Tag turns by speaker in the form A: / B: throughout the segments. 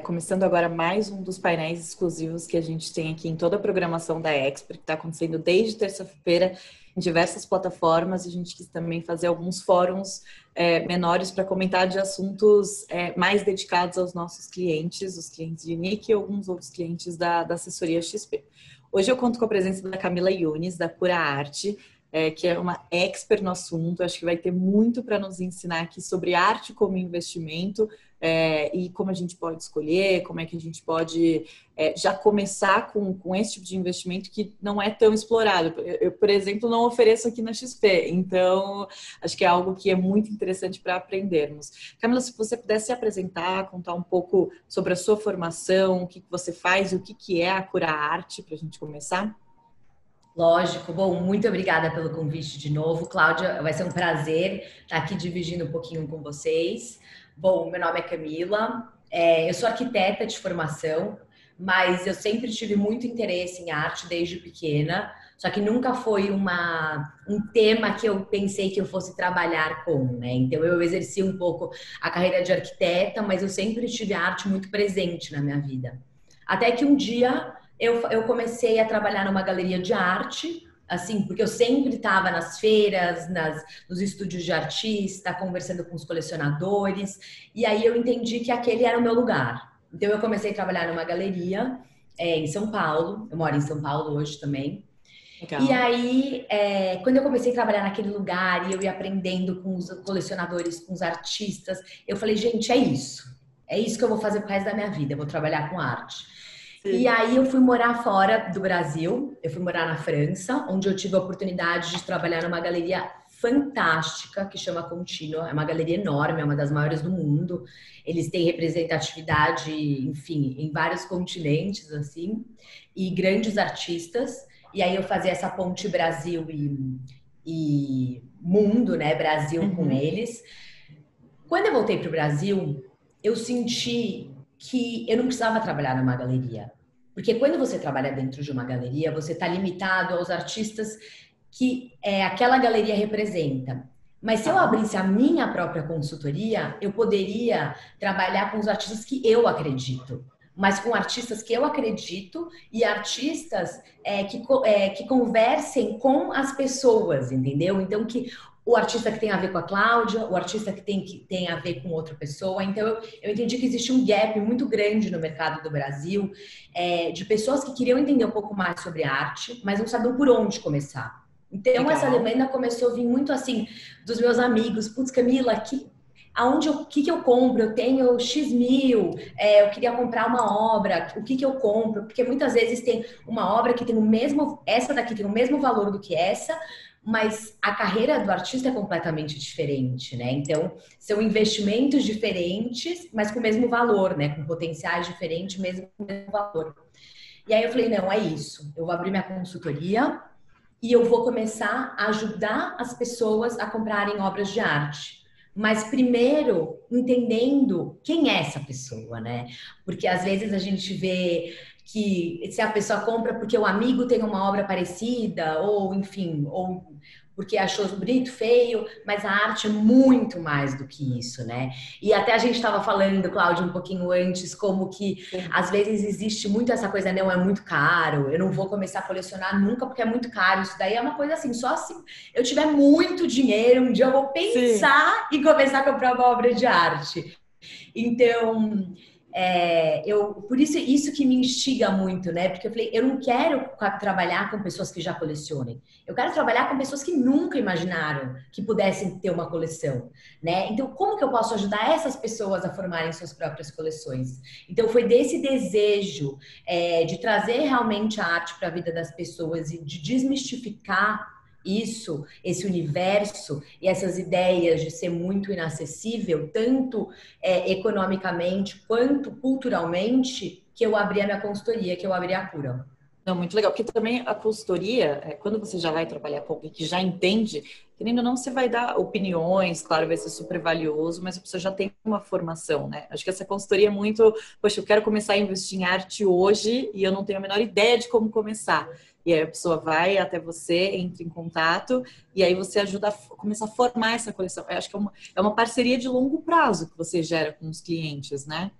A: começando agora mais um dos painéis exclusivos que a gente tem aqui em toda a programação da Expert, que está acontecendo desde terça-feira em diversas plataformas. A gente quis também fazer alguns fóruns é, menores para comentar de assuntos é, mais dedicados aos nossos clientes, os clientes de NIC e alguns outros clientes da, da assessoria XP. Hoje eu conto com a presença da Camila Yunes, da Pura Arte, é, que é uma expert no assunto. Acho que vai ter muito para nos ensinar aqui sobre arte como investimento é, e como a gente pode escolher, como é que a gente pode é, já começar com, com esse tipo de investimento que não é tão explorado. Eu, por exemplo, não ofereço aqui na XP, então acho que é algo que é muito interessante para aprendermos. Camila, se você pudesse se apresentar, contar um pouco sobre a sua formação, o que, você faz e o que, que é a Cura Arte, para a gente começar.
B: Lógico. Bom, muito obrigada pelo convite de novo, Cláudia. Vai ser um prazer estar aqui dividindo um pouquinho com vocês. Bom, meu nome é Camila, é, eu sou arquiteta de formação, mas eu sempre tive muito interesse em arte desde pequena, só que nunca foi uma, um tema que eu pensei que eu fosse trabalhar com, né? Então eu exerci um pouco a carreira de arquiteta, mas eu sempre tive arte muito presente na minha vida. Até que um dia eu, eu comecei a trabalhar numa galeria de arte, assim, porque eu sempre estava nas feiras, nas, nos estúdios de artista, conversando com os colecionadores, e aí eu entendi que aquele era o meu lugar. Então eu comecei a trabalhar numa galeria é, em São Paulo, eu moro em São Paulo hoje também. Legal. E aí, é, quando eu comecei a trabalhar naquele lugar e eu ia aprendendo com os colecionadores, com os artistas, eu falei, gente, é isso. É isso que eu vou fazer pro resto da minha vida, eu vou trabalhar com arte. E aí eu fui morar fora do Brasil, eu fui morar na França, onde eu tive a oportunidade de trabalhar numa galeria fantástica que chama Continua, é uma galeria enorme, é uma das maiores do mundo. Eles têm representatividade, enfim, em vários continentes assim, e grandes artistas. E aí eu fazia essa ponte Brasil e, e mundo, né, Brasil uhum. com eles. Quando eu voltei para o Brasil, eu senti que eu não precisava trabalhar numa galeria. Porque quando você trabalha dentro de uma galeria, você está limitado aos artistas que é, aquela galeria representa. Mas se eu abrisse a minha própria consultoria, eu poderia trabalhar com os artistas que eu acredito, mas com artistas que eu acredito e artistas é, que, é, que conversem com as pessoas, entendeu? Então, que o artista que tem a ver com a Cláudia, o artista que tem, que tem a ver com outra pessoa. Então, eu, eu entendi que existe um gap muito grande no mercado do Brasil é, de pessoas que queriam entender um pouco mais sobre arte, mas não sabiam por onde começar. Então, Legal. essa demanda começou a vir muito assim dos meus amigos. Putz, Camila, que, aonde o que, que eu compro? Eu tenho X mil, é, eu queria comprar uma obra, o que, que eu compro? Porque muitas vezes tem uma obra que tem o mesmo, essa daqui tem o mesmo valor do que essa, mas a carreira do artista é completamente diferente, né? Então, são investimentos diferentes, mas com o mesmo valor, né? Com potenciais diferentes, mesmo com o mesmo valor. E aí eu falei, não, é isso. Eu vou abrir minha consultoria e eu vou começar a ajudar as pessoas a comprarem obras de arte. Mas primeiro entendendo quem é essa pessoa, né? Porque às vezes a gente vê que se a pessoa compra porque o amigo tem uma obra parecida, ou enfim, ou porque achou bonito, feio, mas a arte é muito mais do que isso, né? E até a gente estava falando, Cláudia, um pouquinho antes, como que às vezes existe muito essa coisa, não, é muito caro, eu não vou começar a colecionar nunca porque é muito caro. Isso daí é uma coisa assim, só se eu tiver muito dinheiro, um dia eu vou pensar Sim. e começar a comprar uma obra de arte. Então, é, eu, por isso, isso que me instiga muito, né? Porque eu falei, eu não quero trabalhar com pessoas que já colecionem. Eu quero trabalhar com pessoas que nunca imaginaram que pudessem ter uma coleção, né? Então, como que eu posso ajudar essas pessoas a formarem suas próprias coleções? Então, foi desse desejo é, de trazer realmente a arte para a vida das pessoas e de desmistificar isso, esse universo e essas ideias de ser muito inacessível, tanto é, economicamente quanto culturalmente, que eu abri a minha consultoria, que eu abri a cura.
A: Não, muito legal, porque também a consultoria, é, quando você já vai trabalhar com alguém que já entende, querendo ou não, você vai dar opiniões, claro, vai ser super valioso, mas a pessoa já tem uma formação, né? Acho que essa consultoria é muito, poxa, eu quero começar a investir em arte hoje e eu não tenho a menor ideia de como começar. E aí a pessoa vai até você, entra em contato, e aí você ajuda a começar a formar essa coleção. Eu acho que é uma, é uma parceria de longo prazo que você gera com os clientes, né?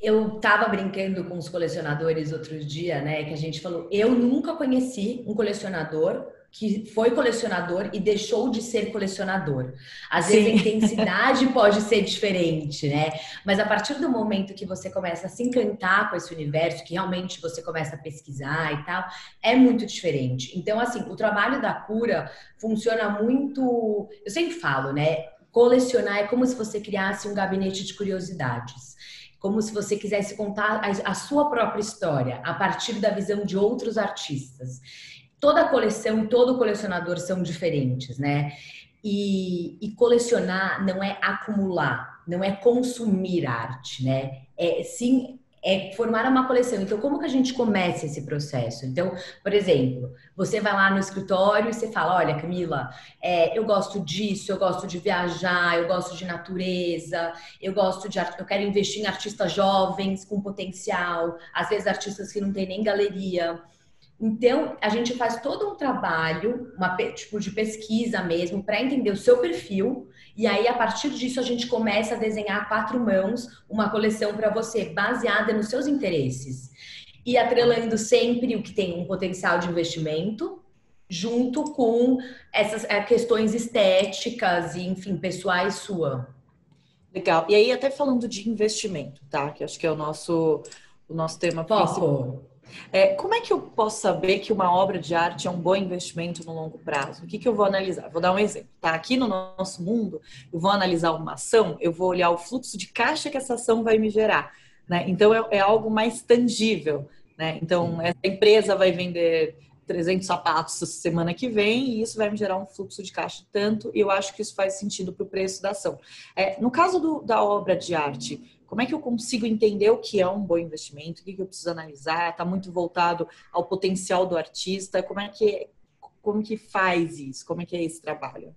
B: Eu estava brincando com os colecionadores outro dia, né? Que a gente falou, eu nunca conheci um colecionador que foi colecionador e deixou de ser colecionador. Às Sim. vezes a intensidade pode ser diferente, né? Mas a partir do momento que você começa a se encantar com esse universo, que realmente você começa a pesquisar e tal, é muito diferente. Então, assim, o trabalho da cura funciona muito. Eu sempre falo, né? Colecionar é como se você criasse um gabinete de curiosidades como se você quisesse contar a, sua própria história a partir da visão de outros artistas toda coleção, todo colecionador são diferentes, né? E, e, colecionar não é acumular, não é consumir arte, né? É sim é formar uma coleção. Então, como que a gente começa esse processo? Então, por exemplo, você vai lá no escritório e você fala: Olha, Camila, é, eu gosto disso, eu gosto de viajar, eu gosto de natureza, eu gosto de eu quero investir em artistas jovens com potencial, às vezes artistas que não têm nem galeria. Então, a gente faz todo um trabalho, uma tipo de pesquisa mesmo, para entender o seu perfil. E aí, a partir disso, a gente começa a desenhar quatro mãos uma coleção para você, baseada nos seus interesses. E atrelando sempre o que tem um potencial de investimento, junto com essas é, questões estéticas e, enfim, pessoais sua.
A: Legal. E aí, até falando de investimento, tá? Que acho que é o nosso, o nosso tema
B: Foco. principal.
A: É, como é que eu posso saber que uma obra de arte é um bom investimento no longo prazo? O que, que eu vou analisar? Vou dar um exemplo. Tá? Aqui no nosso mundo, eu vou analisar uma ação, eu vou olhar o fluxo de caixa que essa ação vai me gerar. Né? Então, é, é algo mais tangível. Né? Então, essa empresa vai vender 300 sapatos semana que vem e isso vai me gerar um fluxo de caixa tanto, e eu acho que isso faz sentido para o preço da ação. É, no caso do, da obra de arte, como é que eu consigo entender o que é um bom investimento? O que, que eu preciso analisar? Está muito voltado ao potencial do artista? Como é que como que faz isso? Como é que é esse trabalho?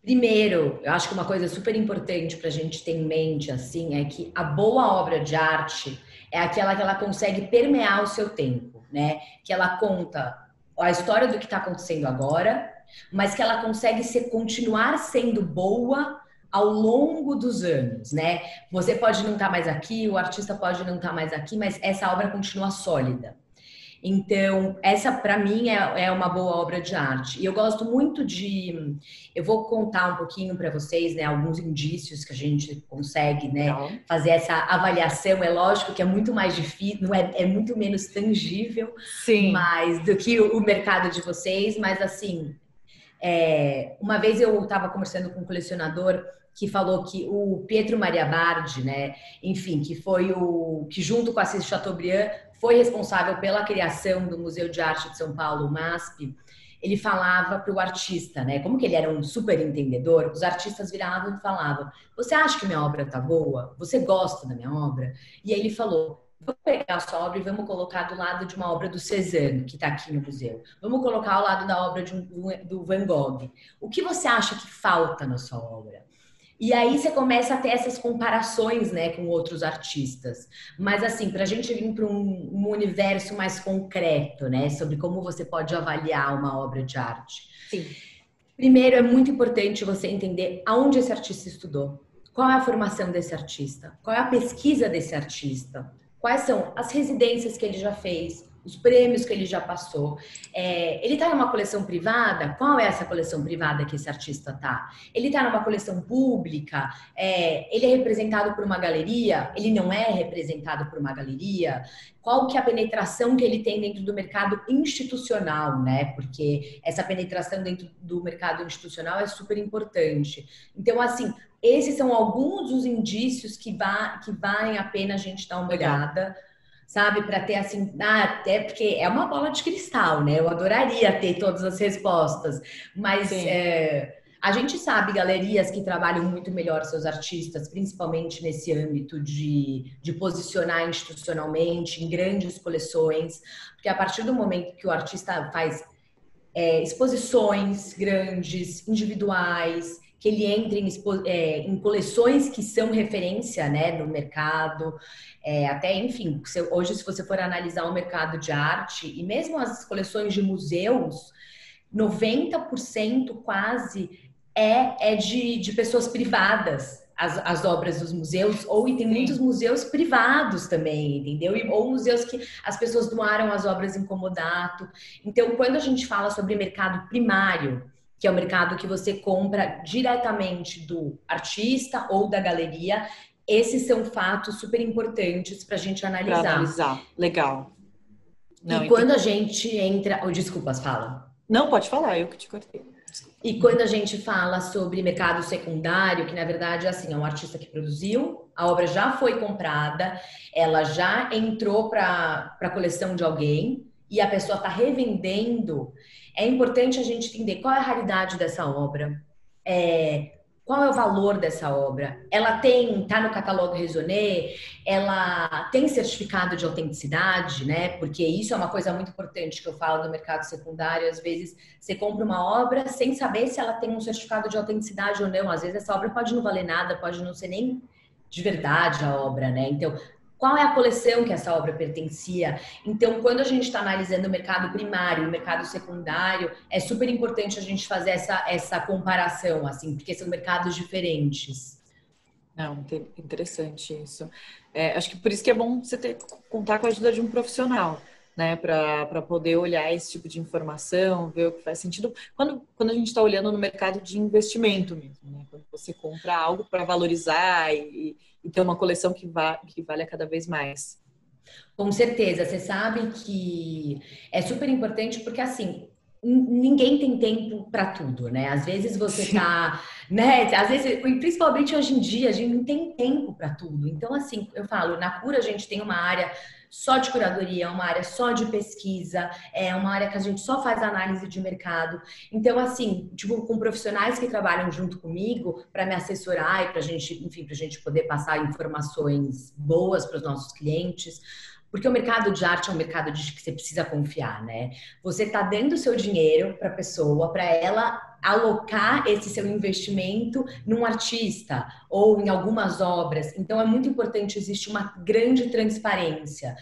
B: Primeiro, eu acho que uma coisa super importante para a gente ter em mente assim é que a boa obra de arte é aquela que ela consegue permear o seu tempo, né? Que ela conta a história do que está acontecendo agora, mas que ela consegue ser, continuar sendo boa ao longo dos anos, né? Você pode não estar tá mais aqui, o artista pode não estar tá mais aqui, mas essa obra continua sólida. Então, essa para mim é, é, uma boa obra de arte. E eu gosto muito de. Eu vou contar um pouquinho para vocês, né, alguns indícios que a gente consegue, né, fazer essa avaliação. É lógico que é muito mais difícil, não é, é muito menos tangível,
A: Sim.
B: mas do que o, o mercado de vocês. Mas assim, é, uma vez eu estava conversando com um colecionador que falou que o Pietro Maria Bardi, né, enfim, que foi o que junto com Assis Chateaubriand foi responsável pela criação do Museu de Arte de São Paulo, o MASP, ele falava para o artista, né? Como que ele era um super entendedor, os artistas viravam e falavam: Você acha que minha obra tá boa? Você gosta da minha obra? E aí ele falou: Vamos pegar a sua obra e vamos colocar do lado de uma obra do Cezanne, que está aqui no museu. Vamos colocar ao lado da obra um, do Van Gogh. O que você acha que falta na sua obra? E aí você começa a ter essas comparações, né, com outros artistas. Mas assim, para a gente vir para um, um, universo mais concreto, né, sobre como você pode avaliar uma obra de arte.
A: Sim.
B: Primeiro, é muito importante você entender aonde esse artista estudou. Qual é a formação desse artista? Qual é a pesquisa desse artista? Quais são as residências que ele já fez? Os prêmios que ele já passou. É, ele está numa coleção privada? Qual é essa coleção privada que esse artista está? Ele está numa coleção pública? É, ele é representado por uma galeria? Ele não é representado por uma galeria? Qual que é a penetração que ele tem dentro do mercado institucional, né? Porque essa penetração dentro do mercado institucional é super importante. Então, assim, esses são alguns dos indícios que, va que valem a pena a gente dar uma olhada sabe? Para ter assim, ah, até porque é uma bola de cristal, né? Eu adoraria ter todas as respostas, mas é, a gente sabe galerias que trabalham muito melhor seus artistas, principalmente nesse âmbito de, de posicionar institucionalmente em grandes coleções, porque a partir do momento que o artista faz é, exposições grandes, individuais, que ele entre em, é, em, coleções que são referência né, no mercado, é, até, enfim, hoje se você for analisar o mercado de arte e mesmo as coleções de museus, 90% quase é, é de, de pessoas privadas, as, as obras dos museus, ou e tem Sim. muitos museus privados também, entendeu? E, ou museus que as pessoas doaram as obras em comodato. Então, quando a gente fala sobre mercado primário, que é o mercado que você compra diretamente do artista ou da galeria, esses são fatos super importantes para a gente analisar. Pra
A: analisar, legal.
B: Não, e quando a gente entra. Oh, desculpas, fala.
A: Não, pode falar, eu que te cortei.
B: E quando a gente fala sobre mercado secundário, que na verdade é assim, é um artista que produziu, a obra já foi comprada, ela já entrou para a coleção de alguém e a pessoa está revendendo, é importante a gente entender qual é a raridade dessa obra. É, qual é o valor dessa obra? Ela tem, tá no catálogo Raisonné, ela tem certificado de autenticidade, né? Porque isso é uma coisa muito importante que eu falo do mercado secundário. Às vezes você compra uma obra sem saber se ela tem um certificado de autenticidade ou não. Às vezes essa obra pode não valer nada, pode não ser nem de verdade a obra, né? Então, qual é a coleção que essa obra pertencia. Então, quando a gente está analisando o mercado primário e o mercado secundário, é super importante a gente fazer essa, essa comparação, assim, porque são mercados diferentes.
A: Não, interessante isso. É, acho que por isso que é bom você ter, contar com a ajuda de um profissional, né, para poder olhar esse tipo de informação, ver o que faz sentido. Quando, quando a gente está olhando no mercado de investimento mesmo, né, quando você compra algo para valorizar e, e ter uma coleção que, va que vale cada vez mais.
B: Com certeza, você sabe que é super importante porque assim ninguém tem tempo para tudo, né? Às vezes você tá, né? Às vezes, principalmente hoje em dia, a gente não tem tempo para tudo. Então, assim, eu falo, na cura a gente tem uma área só de curadoria, uma área só de pesquisa, é uma área que a gente só faz análise de mercado. Então, assim, tipo, com profissionais que trabalham junto comigo para me assessorar e para a gente, enfim, para a gente poder passar informações boas para os nossos clientes. Porque o mercado de arte é um mercado de que você precisa confiar, né? Você está dando o seu dinheiro para a pessoa, para ela alocar esse seu investimento num artista ou em algumas obras. Então é muito importante existe uma grande transparência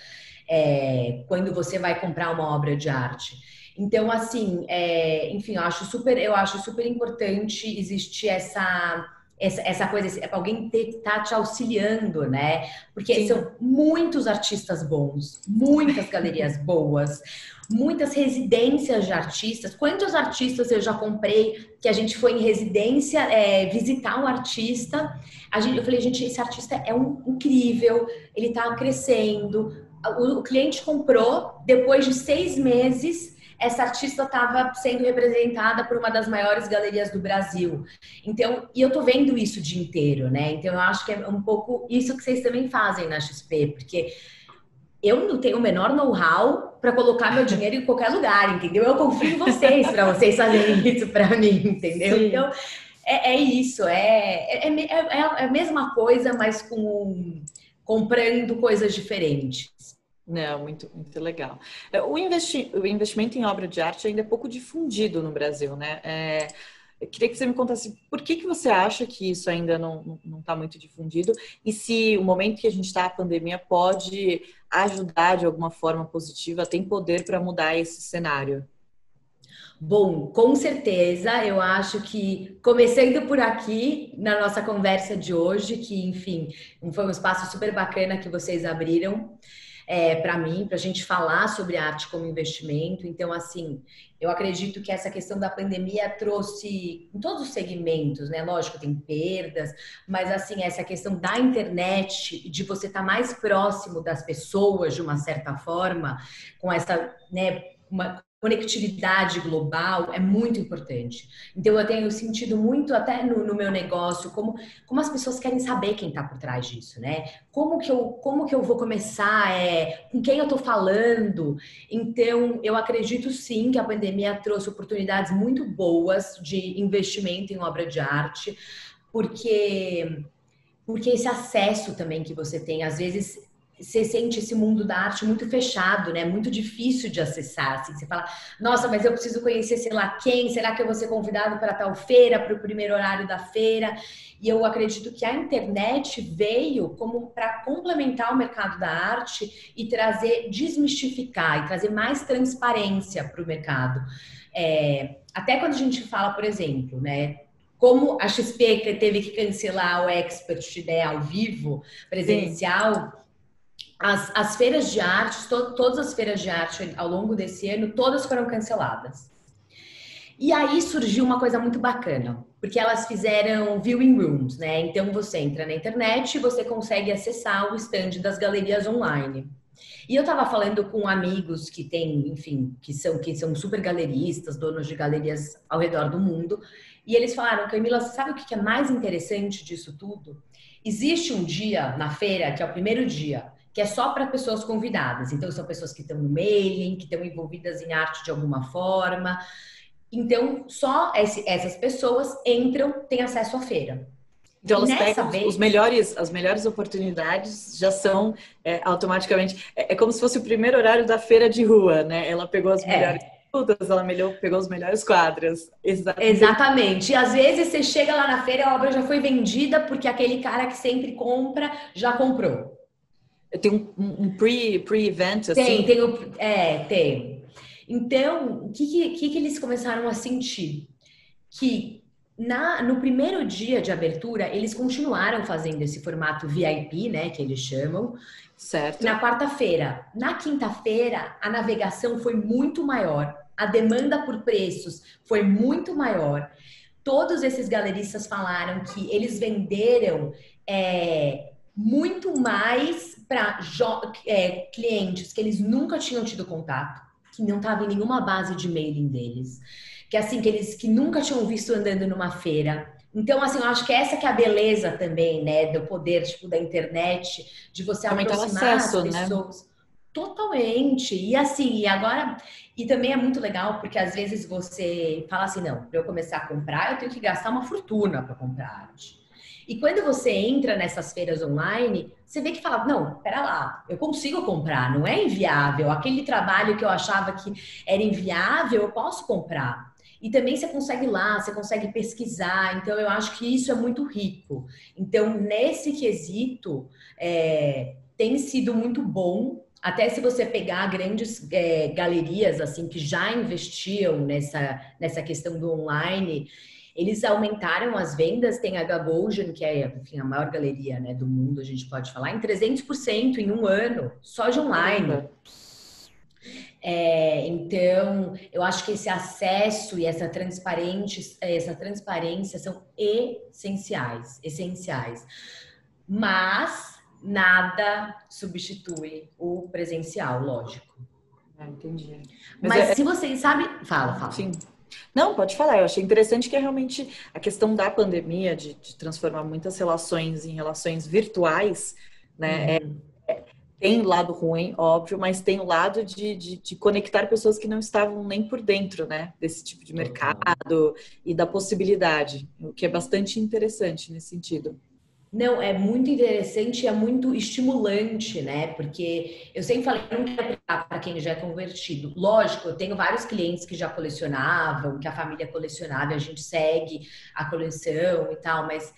B: é, quando você vai comprar uma obra de arte. Então, assim, é, enfim, eu acho super, eu acho super importante existir essa essa, essa coisa, é alguém ter, tá te auxiliando, né? Porque Sim. são muitos artistas bons, muitas galerias boas, muitas residências de artistas. Quantos artistas eu já comprei que a gente foi em residência é, visitar um artista? A gente, eu falei, gente, esse artista é um, incrível, ele tá crescendo. O, o cliente comprou, depois de seis meses, essa artista estava sendo representada por uma das maiores galerias do Brasil. Então, e eu tô vendo isso o dia inteiro, né? Então, eu acho que é um pouco isso que vocês também fazem na XP, porque eu não tenho o menor know-how para colocar meu dinheiro em qualquer lugar, entendeu? Eu confio em vocês para vocês fazerem isso para mim, entendeu? Sim. Então, é, é isso, é, é, é, é, a mesma coisa, mas com comprando coisas diferentes.
A: Não, muito, muito legal. É, o, investi o investimento em obra de arte ainda é pouco difundido no Brasil, né? É, queria que você me contasse por que, que você acha que isso ainda não está muito difundido e se o momento que a gente está, a pandemia, pode ajudar de alguma forma positiva, tem poder para mudar esse cenário.
B: Bom, com certeza, eu acho que começando por aqui na nossa conversa de hoje, que enfim, foi um espaço super bacana que vocês abriram é, para mim, para a gente falar sobre arte como investimento. Então, assim, eu acredito que essa questão da pandemia trouxe em todos os segmentos, né? Lógico, tem perdas, mas assim, essa questão da internet, de você estar tá mais próximo das pessoas de uma certa forma, com essa, né, uma, conectividade global é muito importante. Então eu tenho sentido muito até no, no meu negócio como, como as pessoas querem saber quem está por trás disso, né? Como que eu como que eu vou começar? É, com quem eu estou falando? Então eu acredito sim que a pandemia trouxe oportunidades muito boas de investimento em obra de arte, porque porque esse acesso também que você tem às vezes você sente esse mundo da arte muito fechado, né? Muito difícil de acessar. Assim. Você fala, nossa, mas eu preciso conhecer sei lá quem, será que eu vou ser convidado para tal feira, para o primeiro horário da feira? E eu acredito que a internet veio como para complementar o mercado da arte e trazer, desmistificar e trazer mais transparência para o mercado. É, até quando a gente fala, por exemplo, né? como a XP teve que cancelar o Expert né, ao vivo, presencial, Sim. As, as feiras de arte, to, todas as feiras de arte ao longo desse ano, todas foram canceladas. E aí surgiu uma coisa muito bacana, porque elas fizeram viewing rooms, né? Então você entra na internet e você consegue acessar o stand das galerias online. E eu estava falando com amigos que têm, enfim, que são, que são super galeristas, donos de galerias ao redor do mundo, e eles falaram, Camila, sabe o que é mais interessante disso tudo? Existe um dia na feira, que é o primeiro dia, que é só para pessoas convidadas. Então, são pessoas que estão no mailing, que estão envolvidas em arte de alguma forma. Então, só esse, essas pessoas entram, têm acesso à feira.
A: Então elas pegam vez... os melhores, as melhores oportunidades já são é, automaticamente. É, é, como se fosse o primeiro horário da feira de rua, né? Ela pegou as é. melhores frutas, ela melhor, pegou os melhores quadros.
B: Exatamente. Exatamente. E às vezes você chega lá na feira e a obra já foi vendida porque aquele cara que sempre compra já comprou.
A: Tem um, um pre-event,
B: pre assim? Tem, tem o, é, tem. Então, o que, que, que eles começaram a sentir? Que na, no primeiro dia de abertura, eles continuaram fazendo esse formato VIP, né, que eles chamam.
A: Certo.
B: Na quarta-feira. Na quinta-feira, a navegação foi muito maior, a demanda por preços foi muito maior. Todos esses galeristas falaram que eles venderam é, muito mais para é, clientes que eles nunca tinham tido contato, que não estava em nenhuma base de mailing deles que assim que eles que nunca tinham visto andando numa feira. Então, assim, eu acho que essa que é a beleza também, né, do poder tipo da internet, de você Aumentar aproximar acesso, as né? pessoas. Né? Totalmente. E assim, e agora e também é muito legal porque às vezes você fala assim, não, para eu começar a comprar, eu tenho que gastar uma fortuna para comprar arte. E quando você entra nessas feiras online, você vê que fala, não, pera lá, eu consigo comprar, não é inviável. Aquele trabalho que eu achava que era inviável, eu posso comprar. E também você consegue lá, você consegue pesquisar. Então, eu acho que isso é muito rico. Então, nesse quesito, é, tem sido muito bom. Até se você pegar grandes é, galerias assim que já investiam nessa, nessa questão do online, eles aumentaram as vendas. Tem a Gagosian, que é enfim, a maior galeria né, do mundo, a gente pode falar, em 300% em um ano, só de online. É, então, eu acho que esse acesso e essa, transparente, essa transparência são essenciais, essenciais. Mas nada substitui o presencial, lógico.
A: Ah, entendi.
B: Mas, Mas é... se vocês sabem. Fala, fala.
A: Sim. Não, pode falar. Eu achei interessante que é realmente a questão da pandemia, de, de transformar muitas relações em relações virtuais, né? Uhum. É tem o lado ruim, óbvio, mas tem o lado de, de, de, conectar pessoas que não estavam nem por dentro, né, desse tipo de mercado e da possibilidade, o que é bastante interessante nesse sentido.
B: Não, é muito interessante e é muito estimulante, né? Porque eu sempre falei, não quero para quem já é convertido. Lógico, eu tenho vários clientes que já colecionavam, que a família colecionava, a gente segue a coleção e tal, mas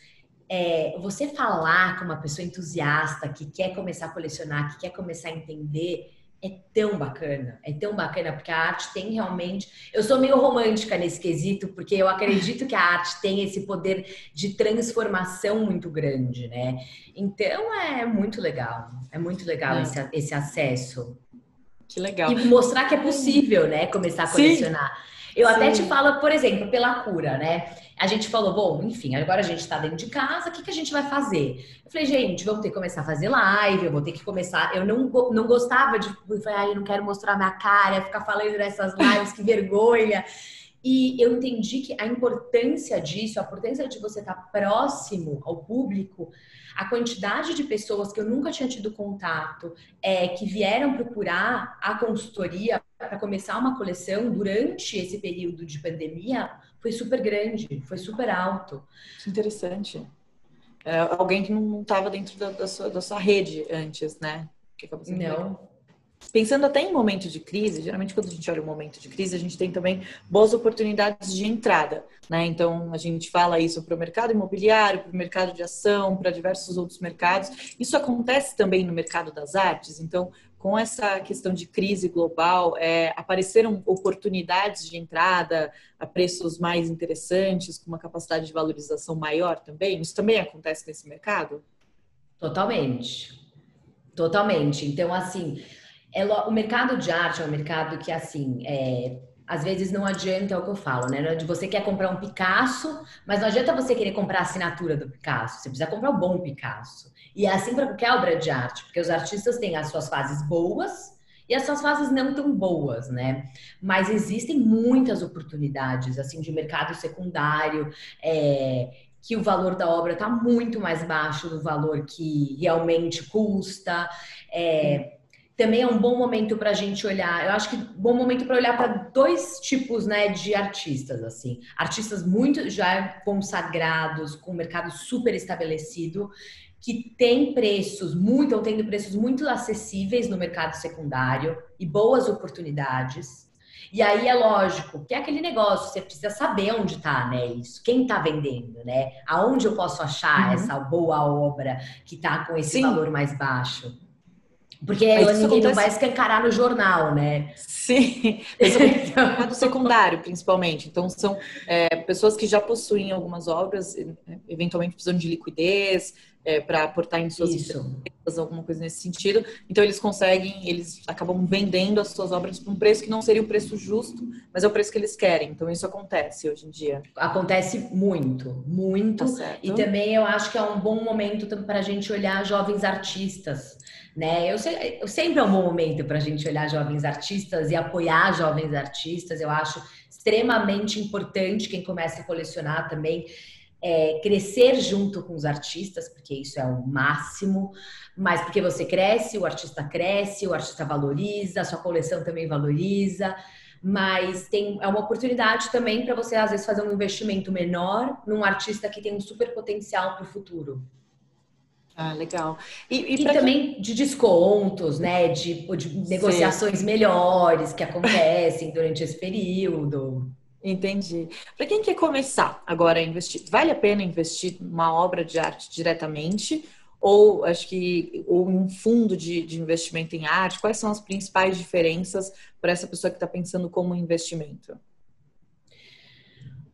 B: é, você falar com uma pessoa entusiasta que quer começar a colecionar, que quer começar a entender, é tão bacana, é tão bacana, porque a arte tem realmente. Eu sou meio romântica nesse quesito, porque eu acredito que a arte tem esse poder de transformação muito grande, né? Então é muito legal, é muito legal é. esse, esse acesso.
A: Que legal.
B: E mostrar que é possível, né? Começar a colecionar. Sim. Eu Sim. até te falo, por exemplo, pela cura, né? A gente falou, bom, enfim, agora a gente está dentro de casa, o que, que a gente vai fazer? Eu falei, gente, vamos ter que começar a fazer live, eu vou ter que começar. Eu não, não gostava de. Eu falei, ai, eu não quero mostrar minha cara, ficar falando nessas lives, que vergonha. E eu entendi que a importância disso, a importância de você estar próximo ao público, a quantidade de pessoas que eu nunca tinha tido contato, é, que vieram procurar a consultoria para começar uma coleção durante esse período de pandemia foi super grande, foi super alto.
A: Que interessante. É, alguém que não estava dentro da, da, sua, da, sua, rede antes, né?
B: não.
A: pensando até em momento de crise, geralmente quando a gente olha um momento de crise, a gente tem também boas oportunidades de entrada, né? Então a gente fala isso para o mercado imobiliário, para o mercado de ação, para diversos outros mercados. Isso acontece também no mercado das artes. Então, com essa questão de crise global, é, apareceram oportunidades de entrada a preços mais interessantes, com uma capacidade de valorização maior também. Isso também acontece nesse mercado?
B: Totalmente. Totalmente. Então, assim, é, o mercado de arte é um mercado que, assim, é, às vezes não adianta é o que eu falo, né? Você quer comprar um Picasso, mas não adianta você querer comprar a assinatura do Picasso. Você precisa comprar o um bom Picasso. E é assim para qualquer obra de arte, porque os artistas têm as suas fases boas e as suas fases não tão boas, né? Mas existem muitas oportunidades, assim, de mercado secundário, é, que o valor da obra está muito mais baixo do valor que realmente custa. É, também é um bom momento para a gente olhar. Eu acho que bom momento para olhar para dois tipos, né, de artistas assim, artistas muito já consagrados, com um mercado super estabelecido, que tem preços muito, ou tendo preços muito acessíveis no mercado secundário e boas oportunidades. E aí é lógico que é aquele negócio, você precisa saber onde está, né? Isso, quem está vendendo, né? Aonde eu posso achar uhum. essa boa obra que está com esse Sim. valor mais baixo? Porque Mas ninguém acontece... não vai escancarar no jornal, né?
A: Sim, é mercado secundário, principalmente. Então, são é, pessoas que já possuem algumas obras, eventualmente precisam de liquidez, é, para aportar em suas Isso. empresas, alguma coisa nesse sentido. Então eles conseguem, eles acabam vendendo as suas obras por um preço que não seria o preço justo, mas é o preço que eles querem. Então isso acontece hoje em dia.
B: Acontece muito, muito. Tá e também eu acho que é um bom momento para a gente olhar jovens artistas. Né? Eu, sei, eu sempre é um bom momento para a gente olhar jovens artistas e apoiar jovens artistas. Eu acho extremamente importante quem começa a colecionar também é, crescer junto com os artistas, porque isso é o máximo, mas porque você cresce, o artista cresce, o artista valoriza, a sua coleção também valoriza, mas tem, é uma oportunidade também para você, às vezes, fazer um investimento menor num artista que tem um super potencial para o futuro.
A: Ah, legal.
B: E, e, e também de descontos, né? De, de negociações Sim. melhores que acontecem durante esse período.
A: Entendi. Para quem quer começar agora a investir, vale a pena investir numa obra de arte diretamente? Ou acho que ou um fundo de, de investimento em arte? Quais são as principais diferenças para essa pessoa que está pensando como investimento?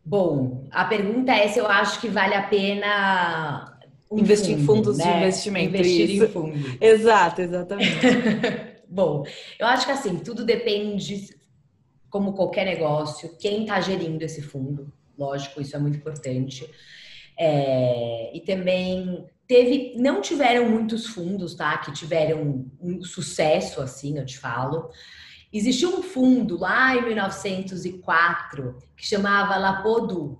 B: Bom, a pergunta é se eu acho que vale a pena
A: um investir fundo, em fundos né? de investimento.
B: Investir isso. em fundo.
A: Exato, exatamente.
B: Bom, eu acho que assim, tudo depende como qualquer negócio, quem está gerindo esse fundo, lógico, isso é muito importante. É, e também teve, não tiveram muitos fundos, tá? Que tiveram um sucesso, assim, eu te falo. Existiu um fundo lá em 1904 que chamava Lapodur,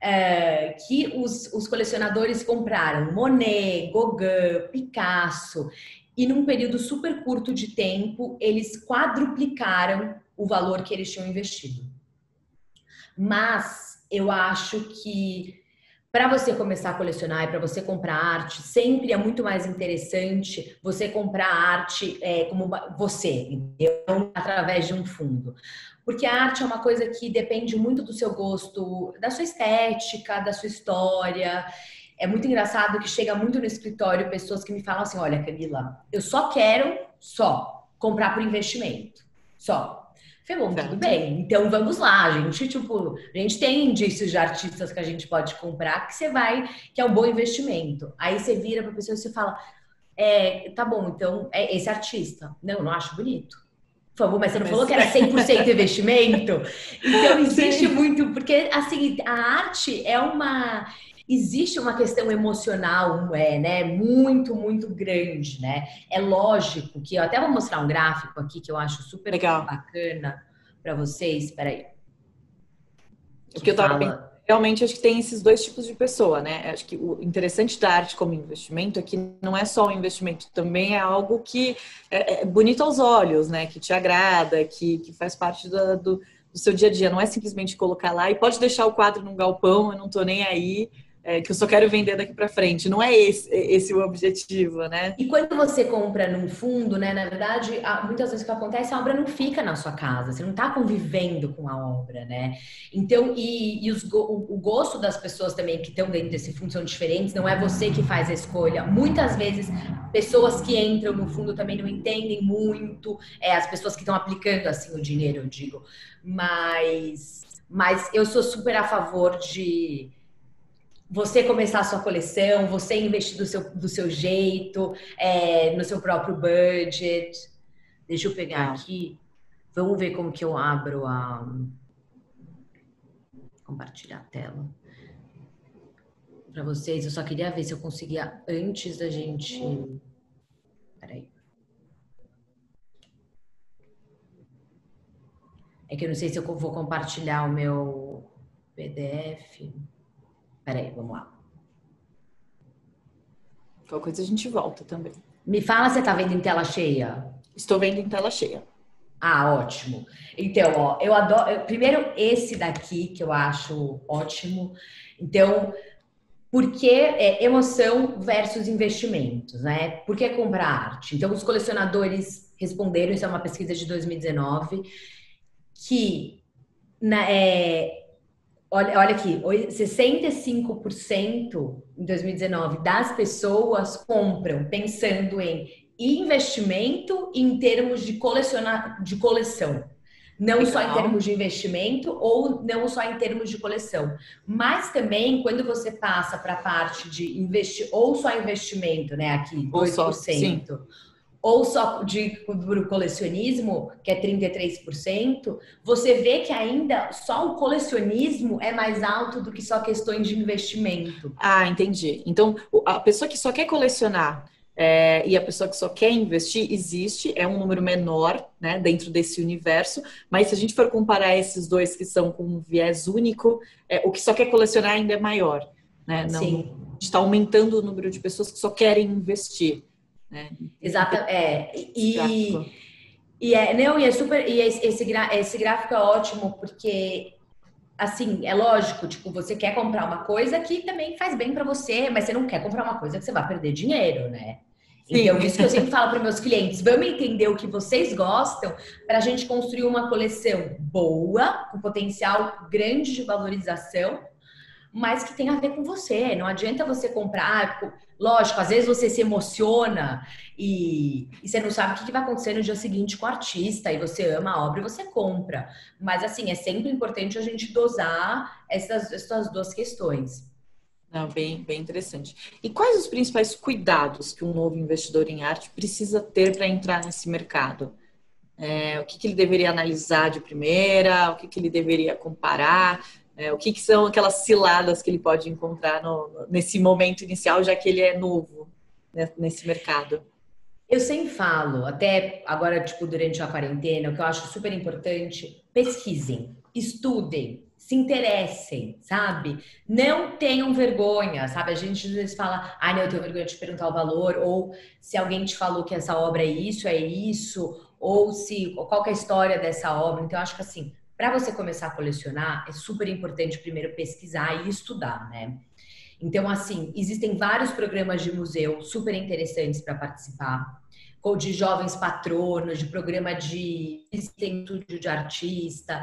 B: é, que os, os colecionadores compraram Monet, Gauguin, Picasso, e num período super curto de tempo eles quadruplicaram o valor que eles tinham investido. Mas eu acho que para você começar a colecionar e para você comprar arte, sempre é muito mais interessante você comprar arte é, como você, entendeu? através de um fundo. Porque a arte é uma coisa que depende muito do seu gosto, da sua estética, da sua história. É muito engraçado que chega muito no escritório pessoas que me falam assim: olha, Camila, eu só quero só comprar por investimento. Só. Falei, bom, tudo bem. Então vamos lá, a gente, tipo, a gente tem indícios de artistas que a gente pode comprar que você vai, que é um bom investimento. Aí você vira pra pessoa e você fala, é, tá bom, então é esse artista. Não, não acho bonito. Por favor, mas você não falou que era 100% investimento? Então existe Sim. muito, porque assim, a arte é uma existe uma questão emocional, é, né, muito, muito grande, né? É lógico que eu até vou mostrar um gráfico aqui que eu acho super Legal. bacana para vocês. Espera aí.
A: O que eu tava fala... realmente acho que tem esses dois tipos de pessoa, né? Acho que o interessante da arte como investimento é que não é só um investimento, também é algo que é, é bonito aos olhos, né? Que te agrada, que, que faz parte do, do, do seu dia a dia. Não é simplesmente colocar lá e pode deixar o quadro num galpão, eu não tô nem aí é, que eu só quero vender daqui para frente. Não é esse, esse o objetivo, né?
B: E quando você compra num fundo, né? Na verdade, muitas vezes o que acontece, a obra não fica na sua casa, você não está convivendo com a obra, né? Então, e, e os, o, o, gosto das pessoas também que estão dentro desse fundo são diferentes, não é você que faz a escolha. Muitas vezes, pessoas que entram no fundo também não entendem muito, é, as pessoas que estão aplicando assim o dinheiro, eu digo. Mas, mas eu sou super a favor de você começar a sua coleção, você investir do seu, do seu jeito, é, no seu próprio budget. Deixa eu pegar aqui. Vamos ver como que eu abro a. Compartilhar a tela. Para vocês, eu só queria ver se eu conseguia antes da gente. Peraí. É que eu não sei se eu vou compartilhar o meu PDF. Peraí, vamos lá.
A: Qualquer coisa a gente volta também.
B: Me fala se tá vendo em tela cheia.
A: Estou vendo em tela cheia.
B: Ah, ótimo. Então, ó, eu adoro. Primeiro, esse daqui que eu acho ótimo. Então, por que é, emoção versus investimentos, né? Por que comprar arte? Então, os colecionadores responderam, isso é uma pesquisa de 2019, que na, é, Olha, olha aqui, 65% em 2019 das pessoas compram pensando em investimento em termos de colecionar de coleção. Não Legal. só em termos de investimento ou não só em termos de coleção. Mas também quando você passa para a parte de investir ou só investimento, né? Aqui, 2%. Ou só, sim ou só de do colecionismo, que é 33%, você vê que ainda só o colecionismo é mais alto do que só questões de investimento.
A: Ah, entendi. Então, a pessoa que só quer colecionar é, e a pessoa que só quer investir existe, é um número menor, né, dentro desse universo. Mas se a gente for comparar esses dois que são com um viés único, é, o que só quer colecionar ainda é maior, né? Não, Sim. está aumentando o número de pessoas que só querem investir. Né?
B: Exato, é. E, e é, não, e é super. E esse, esse gráfico é ótimo, porque assim, é lógico, tipo, você quer comprar uma coisa que também faz bem para você, mas você não quer comprar uma coisa que você vai perder dinheiro, né? Sim. Então, isso que eu sempre falo para meus clientes, vamos entender o que vocês gostam para a gente construir uma coleção boa, com potencial grande de valorização, mas que tem a ver com você. Não adianta você comprar. Lógico, às vezes você se emociona e, e você não sabe o que vai acontecer no dia seguinte com o artista, e você ama a obra e você compra. Mas, assim, é sempre importante a gente dosar essas, essas duas questões.
A: Não, bem, bem interessante. E quais os principais cuidados que um novo investidor em arte precisa ter para entrar nesse mercado? É, o que, que, ele deveria analisar de primeira? O que, que ele deveria comparar? É, o que, que, são aquelas ciladas que ele pode encontrar no, nesse momento inicial, já que ele é novo né, nesse mercado?
B: Eu sempre falo, até agora, tipo, durante a quarentena, o que eu acho super importante, pesquisem, estudem, se interessem, sabe? Não tenham vergonha, sabe? A gente às vezes fala, ah, não, eu tenho vergonha de perguntar o valor, ou se alguém te falou que essa obra é isso, é isso, ou se qual é a história dessa obra. Então, eu acho que assim, para você começar a colecionar, é super importante primeiro pesquisar e estudar, né? Então, assim, existem vários programas de museu super interessantes para participar, ou de jovens patronos, de programa de estúdio de artista.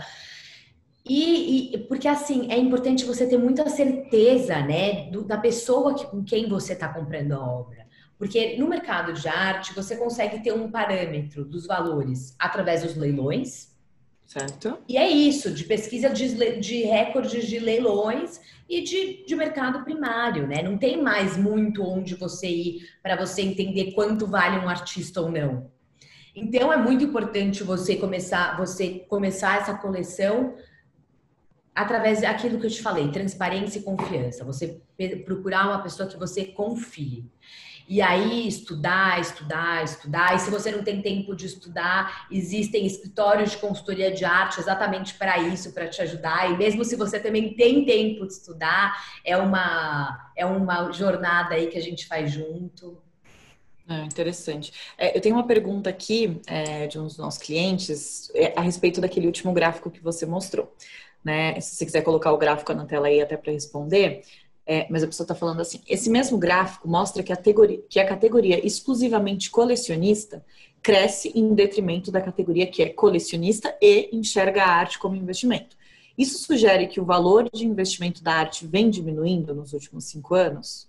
B: E, e, porque assim é importante você ter muita certeza, né, do, da pessoa que, com quem você está comprando a obra. Porque no mercado de arte você consegue ter um parâmetro dos valores através dos leilões,
A: Certo.
B: E é isso, de pesquisa de, de recordes de leilões e de, de mercado primário, né? Não tem mais muito onde você ir para você entender quanto vale um artista ou não. Então é muito importante você começar, você começar essa coleção através daquilo que eu te falei, transparência e confiança. Você procurar uma pessoa que você confie. E aí, estudar, estudar, estudar. E se você não tem tempo de estudar, existem escritórios de consultoria de arte exatamente para isso, para te ajudar. E mesmo se você também tem tempo de estudar, é uma, é uma jornada aí que a gente faz junto.
A: É, interessante. É, eu tenho uma pergunta aqui é, de um dos nossos clientes é, a respeito daquele último gráfico que você mostrou. Né? Se você quiser colocar o gráfico na tela aí até para responder, É, mas a pessoa está falando assim: esse mesmo gráfico mostra que a, categoria, que a categoria exclusivamente colecionista cresce em detrimento da categoria que é colecionista e enxerga a arte como investimento. Isso sugere que o valor de investimento da arte vem diminuindo nos últimos cinco anos?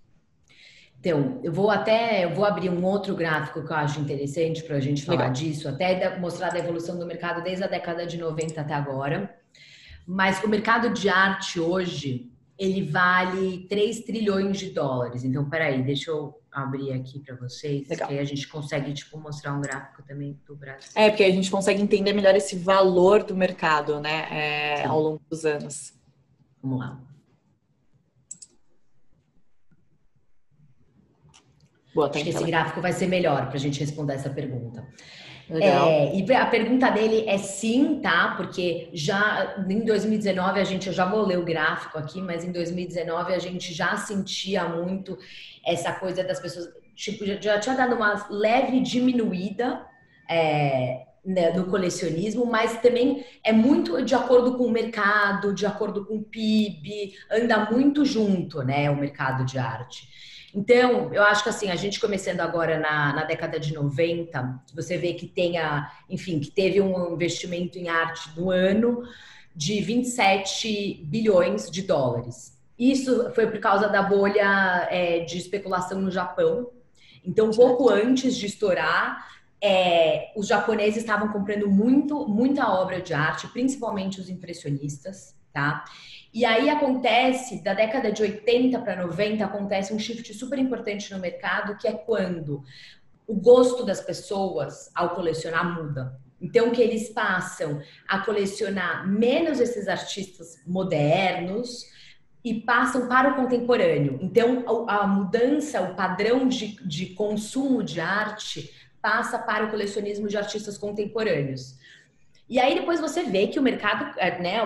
B: Então, eu vou até eu vou abrir um outro gráfico que eu acho interessante para a gente falar Legal. disso, até mostrar a evolução do mercado desde a década de 90 até agora. Mas o mercado de arte hoje, ele vale 3 trilhões de dólares. Então, peraí, deixa eu abrir aqui para vocês, Legal. que aí a gente consegue tipo mostrar um gráfico também do Brasil.
A: É, porque a gente consegue entender melhor esse valor do mercado, né, é, ao longo dos anos.
B: Vamos lá. Boa, Acho que esse gráfico vai ser melhor para a gente responder essa pergunta. É, e a pergunta dele é sim, tá? Porque já em 2019 a gente, eu já vou ler o gráfico aqui, mas em 2019 a gente já sentia muito essa coisa das pessoas, tipo, já, já tinha dado uma leve diminuída é, né, no colecionismo, mas também é muito de acordo com o mercado, de acordo com o PIB, anda muito junto, né, o mercado de arte. Então, eu acho que assim, a gente começando agora na, na década de 90, você vê que tenha, enfim, que teve um investimento em arte do ano de 27 bilhões de dólares. Isso foi por causa da bolha é, de especulação no Japão. Então, pouco antes de estourar, é, os japoneses estavam comprando muito, muita obra de arte, principalmente os impressionistas, tá? E aí acontece, da década de 80 para 90, acontece um shift super importante no mercado, que é quando o gosto das pessoas ao colecionar muda. Então, que eles passam a colecionar menos esses artistas modernos e passam para o contemporâneo. Então, a, mudança, o padrão de, de consumo de arte passa para o colecionismo de artistas contemporâneos. E aí depois você vê que o mercado é, né,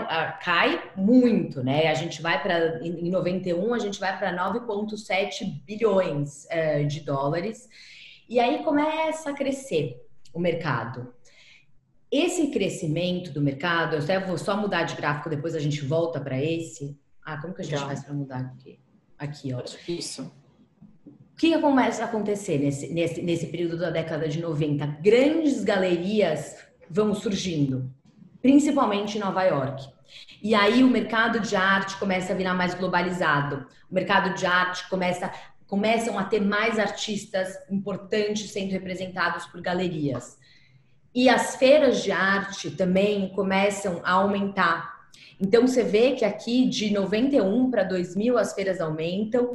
B: cai muito, né? A gente vai para em 91 a gente vai para 9,7 bilhões é, de dólares e aí começa a crescer o mercado. Esse crescimento do mercado, eu até vou só mudar de gráfico, depois a gente volta para esse. Ah, como que a gente faz para mudar aqui? Aqui, ó.
A: Isso.
B: O que começa a acontecer nesse, nesse, nesse período da década de 90? Grandes galerias vão surgindo, principalmente em Nova York. E aí o mercado de arte começa a virar mais globalizado. O mercado de arte começa começam a ter mais artistas importantes sendo representados por galerias. E as feiras de arte também começam a aumentar. Então você vê que aqui de 91 para 2000 as feiras aumentam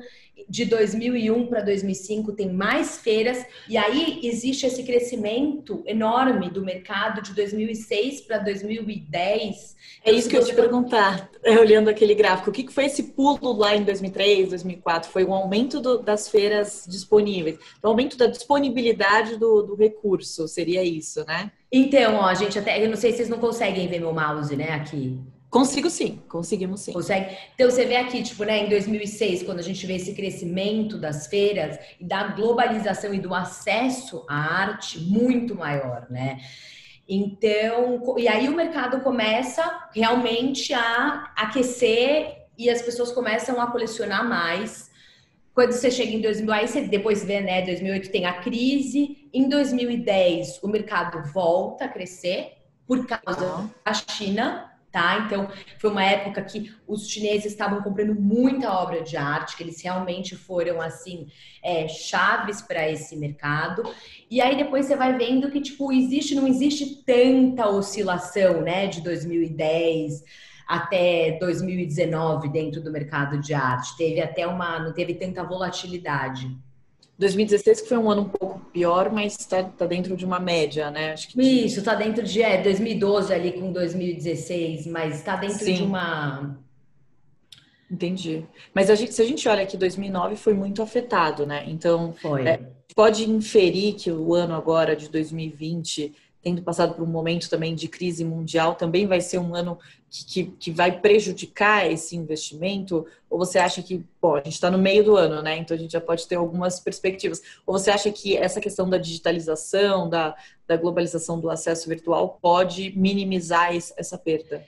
B: de 2001 para 2005 tem mais feiras e aí existe esse crescimento enorme do mercado de 2006 para 2010.
A: É isso que eu te perguntar, olhando aquele gráfico. O que foi esse pulo lá em 2003, 2004? Foi um aumento do, das feiras disponíveis, o aumento da disponibilidade do, do recurso, seria isso, né?
B: Então, ó, gente, até eu não sei se vocês não conseguem ver meu mouse, né, aqui.
A: Consigo sim, conseguimos sim.
B: Consegue? Então você vê aqui, tipo, né, em 2006, quando a gente vê esse crescimento das feiras e da globalização e do acesso à arte muito maior, né? Então, e aí o mercado começa realmente a aquecer e as pessoas começam a colecionar mais. Quando você chega em 2000, aí você depois vê, né, 2008 tem a crise, em 2010 o mercado volta a crescer por causa da China, tá? Então, foi uma época que os chineses estavam comprando muita obra de arte, que eles realmente foram, assim, é, chaves para esse mercado. E aí depois você vai vendo que, tipo, existe, não existe tanta oscilação, né, de 2010 até 2019 dentro do mercado de arte. Teve até uma, não teve tanta volatilidade.
A: 2016 que foi um ano um pouco pior, mas está tá dentro de uma média, né?
B: Acho que... Isso, está dentro de é, 2012 ali com 2016, mas está dentro Sim. de uma...
A: Entendi. Mas a gente, se a gente olha que 2009 foi muito afetado, né? Então,
B: é,
A: pode inferir que o ano agora de 2020 tendo passado por um momento também de crise mundial, também vai ser um ano que, que, que vai prejudicar esse investimento? Ou você acha que, bom, a gente está no meio do ano, né? Então a gente já pode ter algumas perspectivas. Ou você acha que essa questão da digitalização, da, da globalização do acesso virtual pode minimizar essa perda?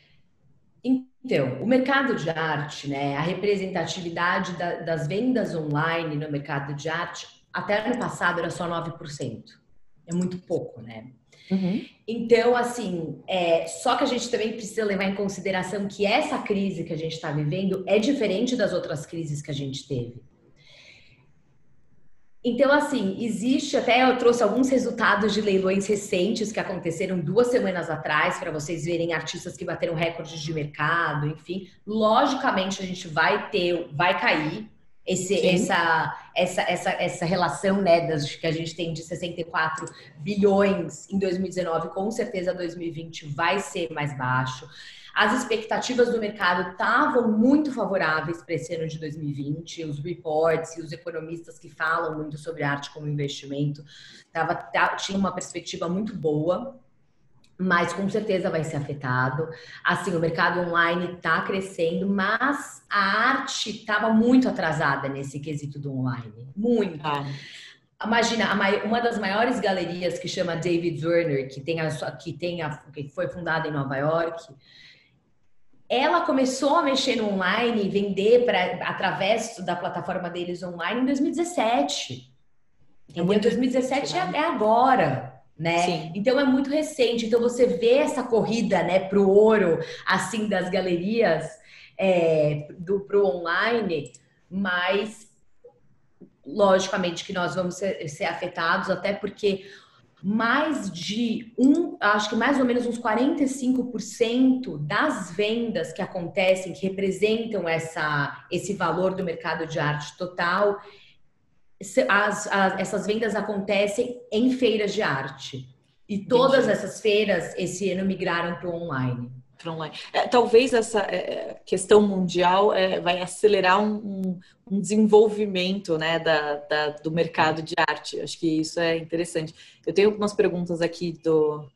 B: Então, Então, o mercado de arte, né, a representatividade da, das vendas online no mercado de arte, até ano passado era só 9%. É muito pouco, né? Uhum. Então, assim, é, só que a gente também precisa levar em consideração que essa crise que a gente está vivendo é diferente das outras crises que a gente teve. Então, assim, existe até eu trouxe alguns resultados de leilões recentes que aconteceram duas semanas atrás para vocês verem artistas que bateram recordes de mercado, enfim. Logicamente, a gente vai ter, vai cair esse, essa, essa, essa, essa relação né, das, que a gente tem de 64 bilhões em 2019, com certeza 2020 vai ser mais baixo. As expectativas do mercado estavam muito favoráveis para esse ano de 2020. Os reports e os economistas que falam muito sobre arte como investimento tava, tinha uma perspectiva muito boa mas com certeza vai ser afetado. Assim, o mercado online está crescendo, mas a arte estava muito atrasada nesse quesito do online. Muito. Ah. Imagina, uma das maiores galerias que chama David Werner, que tem a, que tem a, que foi fundada em Nova York, ela começou a mexer no online e vender pra, através da plataforma deles online em 2017. É em 2017 é, é agora né? Sim. Então é muito recente. Então você vê essa corrida, né, para o ouro, assim, das galerias é, do pro online, mas logicamente que nós vamos ser, ser afetados, até porque mais de um, acho que mais ou menos uns 45% das vendas que acontecem, que representam essa, esse valor do mercado de arte total, as, as, essas vendas acontecem em feiras de arte. E todas Entendi. essas feiras esse ano migraram para o online.
A: online. É, talvez essa é, questão mundial é, vai acelerar um, um desenvolvimento né, da, da, do mercado de arte. Acho que isso é interessante. Eu tenho algumas perguntas aqui do,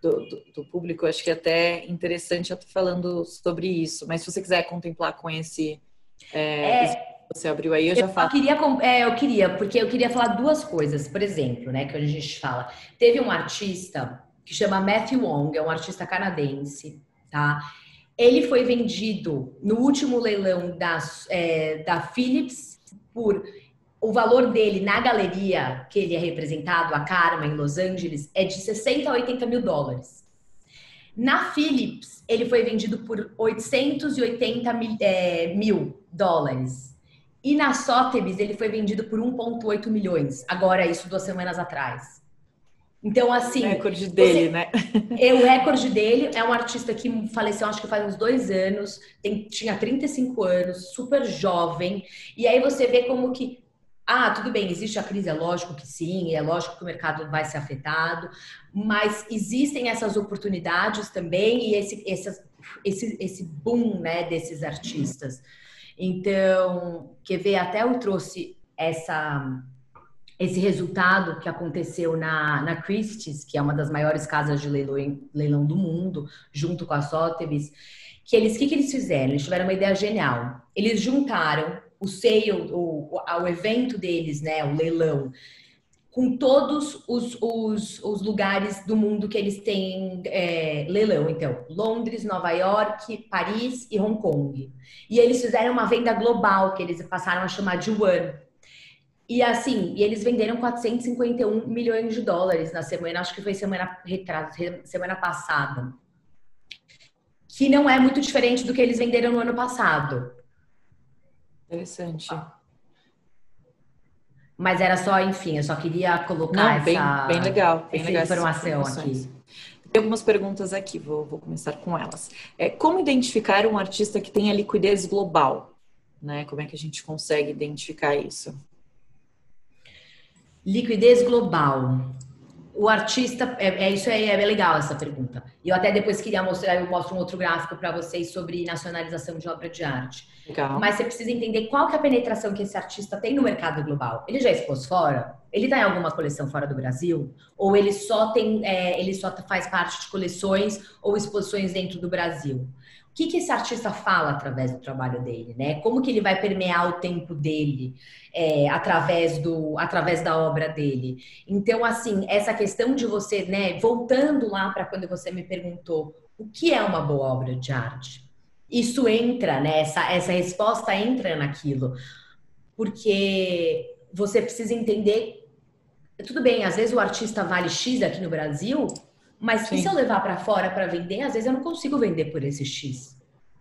A: do, do, do público, acho que é até interessante eu estar falando sobre isso, mas se você quiser contemplar com esse.
B: É, é você abriu aí, eu já falo. Eu queria, é, eu queria, porque eu queria falar duas coisas. Por exemplo, né, que a gente fala. Teve um artista que chama Matthew Wong, é um artista canadense, tá? Ele foi vendido no último leilão da, é, da Philips por o valor dele na galeria que ele é representado, a Karma, em Los Angeles, é de 60 a 80 mil dólares. Na Philips, ele foi vendido por 880 mil, é, mil dólares. E na Sotheby's ele foi vendido por 1,8 milhões. Agora, isso duas semanas atrás. Então, assim.
A: O recorde dele, você... né?
B: É o recorde dele. É um artista que faleceu, acho que faz uns dois anos. Tem, tinha 35 anos, super jovem. E aí você vê como que. Ah, tudo bem, existe a crise, é lógico que sim, é lógico que o mercado vai ser afetado, mas existem essas oportunidades também e esse, esse, esse, esse boom né, desses artistas. Então, quer ver, até eu trouxe essa esse resultado que aconteceu na, na Christie's, que é uma das maiores casas de leilão, leilão do mundo, junto com a Sotheby's, que eles, o que, que eles fizeram? Eles tiveram uma ideia genial. Eles juntaram o sale, o, o, o evento deles, né, o leilão, com todos os, os, os, lugares do mundo que eles têm é, leilão. Então, Londres, Nova York, Paris e Hong Kong. E eles fizeram uma venda global, que eles passaram a chamar de One. E assim, e eles venderam 451 milhões de dólares na semana, acho que foi semana semana passada. Que não é muito diferente do que eles venderam no ano passado.
A: Interessante.
B: Mas era só, enfim, eu só queria colocar
A: Não, bem,
B: essa,
A: bem legal, bem
B: essa
A: legal
B: informação aqui.
A: Tem algumas perguntas aqui, vou, vou começar com elas. É, como identificar um artista que tenha liquidez global? Né? Como é que a gente consegue identificar isso?
B: Liquidez global o artista, é, é isso aí, é, legal essa pergunta. E eu até depois queria mostrar, eu mostro um outro gráfico para vocês sobre nacionalização de obra de arte. Legal. Mas você precisa entender qual que é a penetração que esse artista tem no mercado global. Ele já expôs fora? Ele está em alguma coleção fora do Brasil? Ou ele só tem, é, ele só faz parte de coleções ou exposições dentro do Brasil? O que, que esse artista fala através do trabalho dele, né? Como que ele vai permear o tempo dele é, através do, através da obra dele? Então, assim, essa questão de você, né? Voltando lá para quando você me perguntou o que é uma boa obra de arte? isso entra, né? Essa, essa resposta entra naquilo. Porque você precisa entender. Tudo bem, às vezes o artista vale X aqui no Brasil, mas se eu levar para fora para vender, às vezes eu não consigo vender por esse X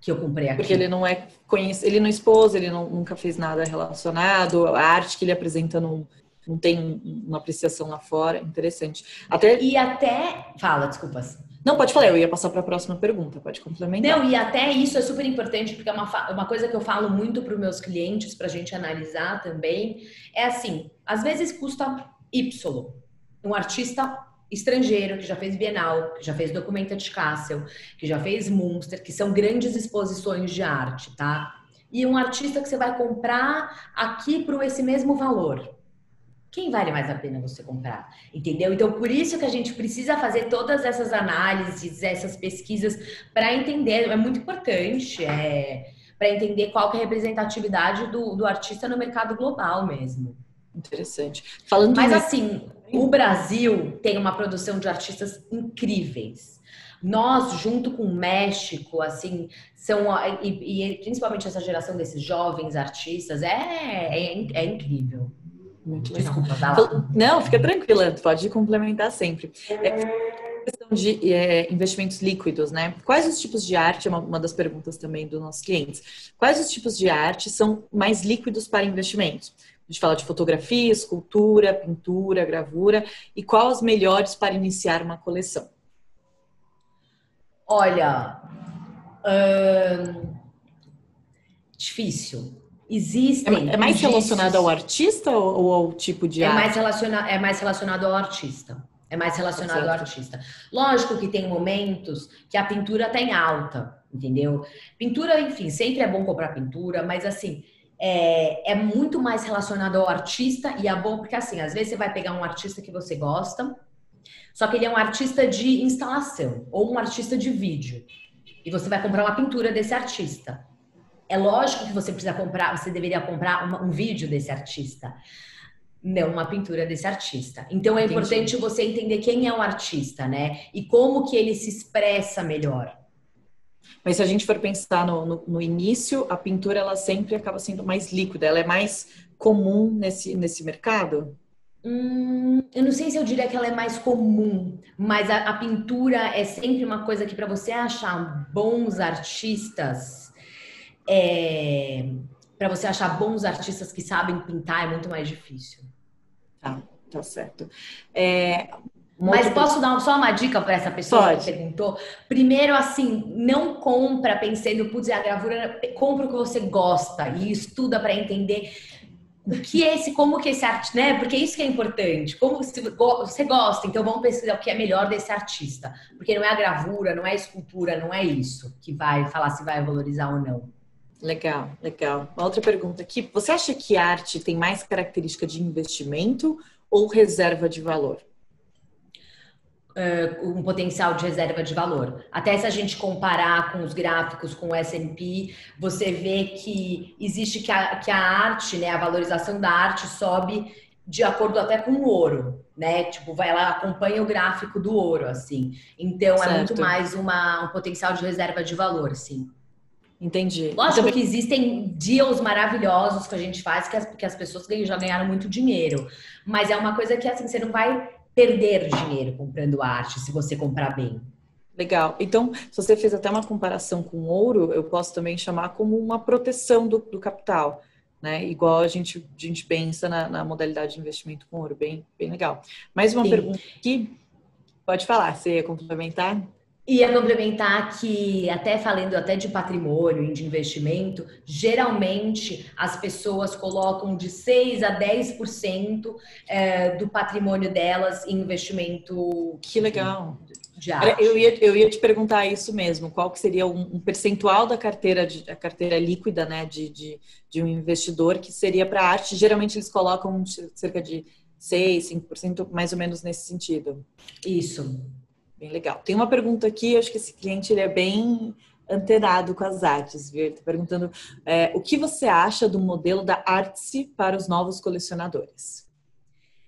B: que eu comprei aqui.
A: Porque ele não é conhecido, ele não expôs, ele não, nunca fez nada relacionado, a arte que ele apresenta não, não tem uma apreciação lá fora. Interessante.
B: Até... E até. Fala, desculpas.
A: Não, pode falar, eu ia passar para a próxima pergunta, pode complementar.
B: Não, e até isso é super importante, porque é uma, uma coisa que eu falo muito para os meus clientes, para a gente analisar também, é assim, às vezes custa Y, um artista estrangeiro que já fez Bienal, que já fez Documenta de Kassel, que já fez Munster, que são grandes exposições de arte, tá? E um artista que você vai comprar aqui por esse mesmo valor quem vale mais a pena você comprar? Entendeu? Então, por isso que a gente precisa fazer todas essas análises, essas pesquisas, para entender, é muito importante, é, para entender qual que é a representatividade do, do artista no mercado global mesmo.
A: Interessante.
B: Falando Mas assim, o Brasil tem uma produção de artistas incríveis. Nós, junto com o México, assim, são e, e principalmente essa geração desses jovens artistas, é, é, é incrível.
A: Muito. Desculpa, Não, fica tranquila, pode complementar sempre. É, questão de é, investimentos líquidos, né? Quais os tipos de arte, é uma, uma, das perguntas também dos nossos clientes, quais os tipos de arte são mais líquidos para investimentos? A gente fala de fotografia, escultura, pintura, gravura, e quais os melhores para iniciar uma coleção?
B: Olha, hum, difícil Existem.
A: É, é mais relacionado ao artista ou ao tipo de
B: é
A: arte?
B: Mais relaciona, é mais relacionado ao artista. É mais relacionado certo. ao artista. Lógico que tem momentos que a pintura está em alta, entendeu? Pintura, enfim, sempre é bom comprar pintura, mas assim, é, é muito mais relacionado ao artista e é bom porque assim, às vezes você vai pegar um artista que você gosta, só que ele é um artista de instalação ou um artista de vídeo. E você vai comprar uma pintura desse artista. É lógico que você precisa comprar, você deveria comprar uma, um vídeo desse artista, não uma pintura desse artista. Então é Entendi. importante você entender quem é o artista, né? E como que ele se expressa melhor.
A: Mas se a gente for pensar no, no, no, início, a pintura ela sempre acaba sendo mais líquida, ela é mais comum nesse, nesse mercado?
B: Hum, eu não sei se eu diria que ela é mais comum, mas a, a pintura é sempre uma coisa que para você achar bons artistas, é, para você achar bons artistas que sabem pintar é muito mais difícil.
A: Tá, tá certo. É,
B: mas posso dar só uma dica para essa pessoa Pode. que perguntou? Primeiro, assim, não compra pensando, putz, é a gravura, compra o que você gosta e estuda para entender o que é esse, como que esse arte, né? Porque isso que é importante. Como você gosta, então vamos pesquisar o que é melhor desse artista. Porque não é a gravura, não é a escultura, não é isso que vai falar se vai valorizar ou não.
A: Legal, legal. Uma outra pergunta aqui. Você acha que arte tem mais característica de investimento ou reserva de valor?
B: Uh, um potencial de reserva de valor. Até se a gente comparar com os gráficos, com o S&P, você vê que existe que a, que a arte, né, a valorização da arte sobe de acordo até com o ouro, né? Tipo, vai lá, acompanha o gráfico do ouro, assim. Então, certo. é muito mais uma, um potencial de reserva de valor, sim.
A: Entendi.
B: Lógico Também... que existem deals maravilhosos que a gente faz que as, que as pessoas já ganharam muito dinheiro. Mas é uma coisa que assim, você não vai perder dinheiro comprando arte se você comprar bem.
A: Legal. Então, se você fez até uma comparação com ouro, eu posso também chamar como uma proteção do, do capital. Né? Igual a gente, a gente pensa na, na, modalidade de investimento com ouro, bem, bem legal. Mais uma Sim. pergunta aqui. Pode falar, você ia complementar?
B: Ia complementar que, até falando até de patrimônio e de investimento, geralmente as pessoas colocam de 6 a 10% é, do patrimônio delas em investimento.
A: Que legal. De arte. Eu ia, eu ia te perguntar isso mesmo, qual que seria um, um percentual da carteira, de, a carteira líquida né, de, de, de um investidor que seria para arte. Geralmente eles colocam cerca de 6, 5%, mais ou menos nesse sentido.
B: Isso.
A: Bem legal. Tem uma pergunta aqui, acho que esse cliente ele é bem antenado com as artes, viu? Ele está perguntando é, o que você acha do modelo da Artsy para os novos colecionadores?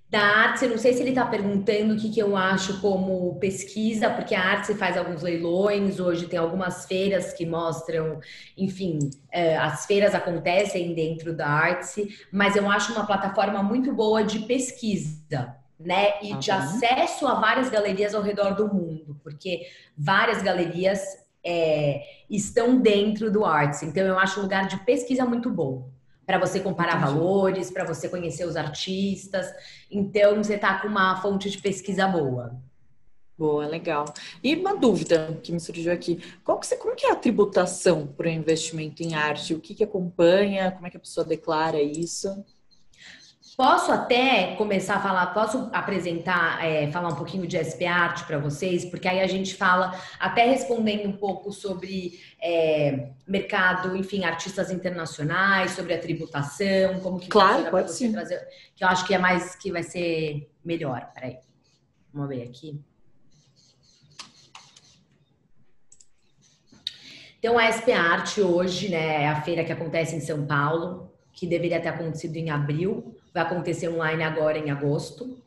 B: Da arte, não sei se ele está perguntando o que, que eu acho como pesquisa, porque a arte faz alguns leilões, hoje tem algumas feiras que mostram, enfim, é, as feiras acontecem dentro da arte, mas eu acho uma plataforma muito boa de pesquisa, né? E uhum. de acesso a várias galerias ao redor do mundo, porque várias galerias é, estão dentro do Arts. Então, eu acho um lugar de pesquisa muito bom para você comparar Entendi. valores, para você conhecer os artistas. Então, você está com uma fonte de pesquisa boa.
A: Boa, legal. E uma dúvida que me surgiu aqui: Qual que, como que é a tributação para o investimento em arte? O que, que acompanha? Como é que a pessoa declara isso?
B: Posso até começar a falar, posso apresentar, é, falar um pouquinho de SP Art para vocês, porque aí a gente fala, até respondendo um pouco sobre é, mercado, enfim, artistas internacionais, sobre a tributação, como que
A: claro, pode sim. trazer,
B: que eu acho que é mais que vai ser melhor. Peraí, vamos ver aqui. Então, a SP Art hoje, né, é a feira que acontece em São Paulo, que deveria ter acontecido em abril, vai acontecer online agora em agosto.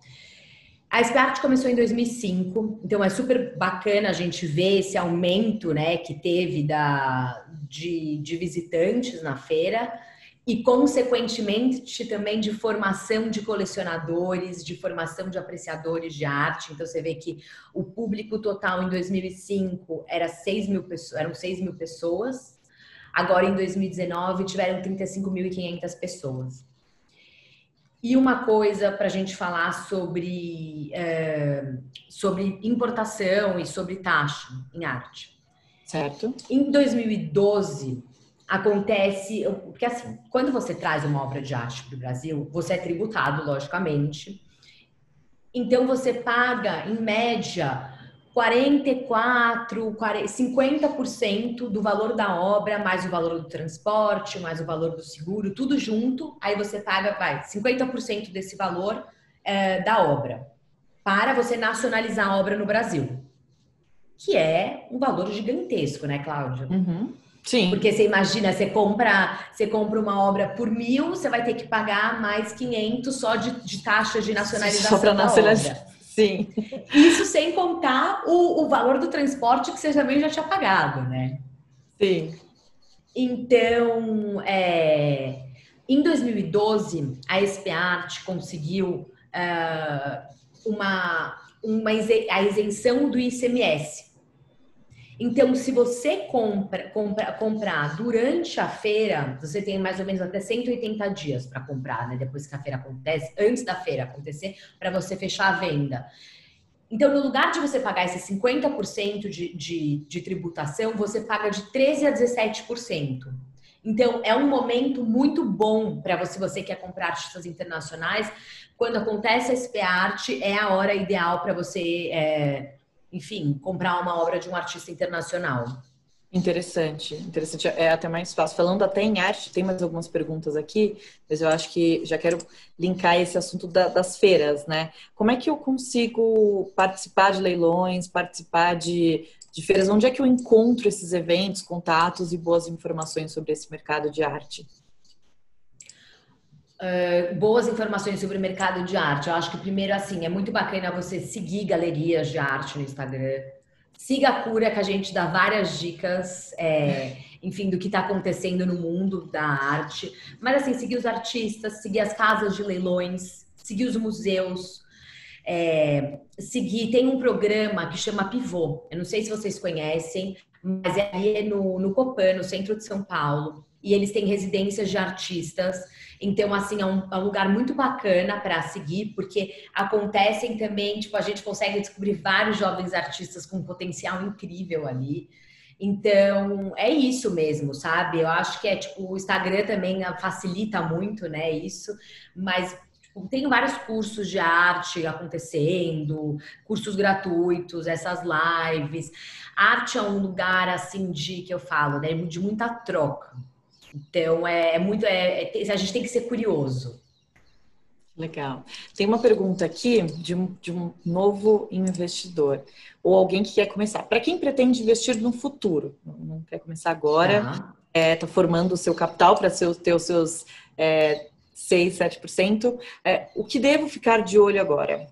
B: A Spark começou em 2005, então é super bacana a gente ver esse aumento né, que teve da, de, de visitantes na feira e, consequentemente, também de formação de colecionadores, de formação de apreciadores de arte. Então, você vê que o público total em 2005 era 6 mil eram 6 mil pessoas, agora em 2019 tiveram 35.500 pessoas. E uma coisa para a gente falar sobre, é, sobre importação e sobre taxa em arte.
A: Certo.
B: Em 2012, acontece. Porque, assim, quando você traz uma obra de arte para o Brasil, você é tributado, logicamente. Então, você paga, em média, 44, 40, 50% do valor da obra, mais o valor do transporte, mais o valor do seguro, tudo junto. Aí você paga, vai, 50% desse valor é, da obra para você nacionalizar a obra no Brasil. Que é um valor gigantesco, né, Cláudia?
A: Uhum. Sim.
B: Porque você imagina, você compra, você compra uma obra por mil, você vai ter que pagar mais 500 só de, de taxa de nacionalização só para nacionalizar.
A: Sim.
B: Isso sem contar o, o valor do transporte que você também já tinha pagado, né?
A: Sim.
B: Então, é, em 2012, a SP Art conseguiu uh, uma, uma a isenção do ICMS. Então, se você compra, compra, comprar durante a feira, você tem mais ou menos até 180 dias para comprar, né? Depois que a feira acontece, antes da feira acontecer, para você fechar a venda. Então, no lugar de você pagar esse 50% de, de, de tributação, você paga de 13% a 17%. Então, é um momento muito bom para você, você quer comprar artistas internacionais. Quando acontece a SP Art, é a hora ideal para você é, enfim, comprar uma obra de um artista internacional.
A: Interessante, interessante. É até mais fácil. Falando até em arte, tem mais algumas perguntas aqui, mas eu acho que já quero linkar esse assunto da, das feiras, né? Como é que eu consigo participar de leilões, participar de, de feiras? Onde é que eu encontro esses eventos, contatos e boas informações sobre esse mercado de arte?
B: Uh, boas informações sobre o mercado de arte. Eu acho que primeiro assim é muito bacana você seguir galerias de arte no Instagram. Siga a cura que a gente dá várias dicas, é, enfim, do que está acontecendo no mundo da arte. Mas assim, seguir os artistas, seguir as casas de leilões, seguir os museus. É, seguir, tem um programa que chama Pivô. Eu não sei se vocês conhecem, mas é ali no, no Copan, no centro de São Paulo. E eles têm residências de artistas então, assim, é um, é um lugar muito bacana para seguir, porque acontecem também, tipo, a gente consegue descobrir vários jovens artistas com potencial incrível ali. Então, é isso mesmo, sabe? Eu acho que é tipo, o Instagram também facilita muito, né? Isso, mas tipo, tem vários cursos de arte acontecendo, cursos gratuitos, essas lives. Arte é um lugar assim de que eu falo, né? De muita troca. Então, é, é muito. É, é, a gente tem que ser curioso.
A: Legal. Tem uma pergunta aqui de um, de um novo investidor ou alguém que quer começar. Para quem pretende investir no futuro, não quer começar agora, está é, tá formando o seu capital para ter os seus é, 6, 7%. É, o que devo ficar de olho agora?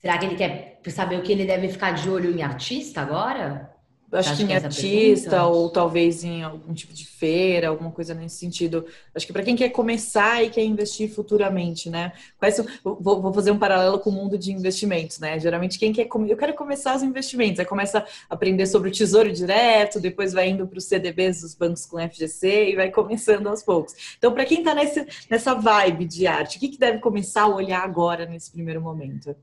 B: Será que ele quer saber o que ele deve ficar de olho em artista agora?
A: Acho que em artista ou talvez em algum tipo de feira, alguma coisa nesse sentido. Acho que para quem quer começar e quer investir futuramente, né? Quais são, vou, vou, fazer um paralelo com o mundo de investimentos, né? Geralmente quem quer eu quero começar os investimentos, aí começa a aprender sobre o tesouro direto, depois vai indo para os CDBs dos bancos com FGC e vai começando aos poucos. Então, para quem está nessa vibe de arte, o que, que deve começar a olhar agora nesse primeiro momento?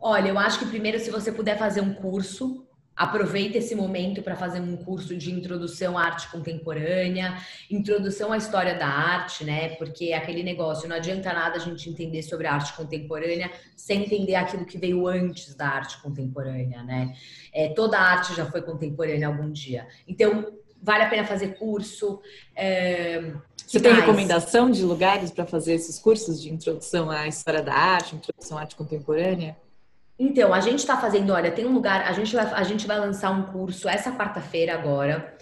B: Olha, eu acho que primeiro, se você puder fazer um curso, Aproveita esse momento para fazer um curso de introdução à arte contemporânea, introdução à história da arte, né? Porque é aquele negócio, não adianta nada a gente entender sobre a arte contemporânea sem entender aquilo que veio antes da arte contemporânea, né? É, toda a arte já foi contemporânea algum dia. Então, vale a pena fazer curso.
A: É... Você tem mais? recomendação de lugares para fazer esses cursos de introdução à história da arte, introdução à arte contemporânea?
B: Então, a gente está fazendo, olha, tem um lugar, a gente vai, a gente vai lançar um curso essa quarta-feira agora.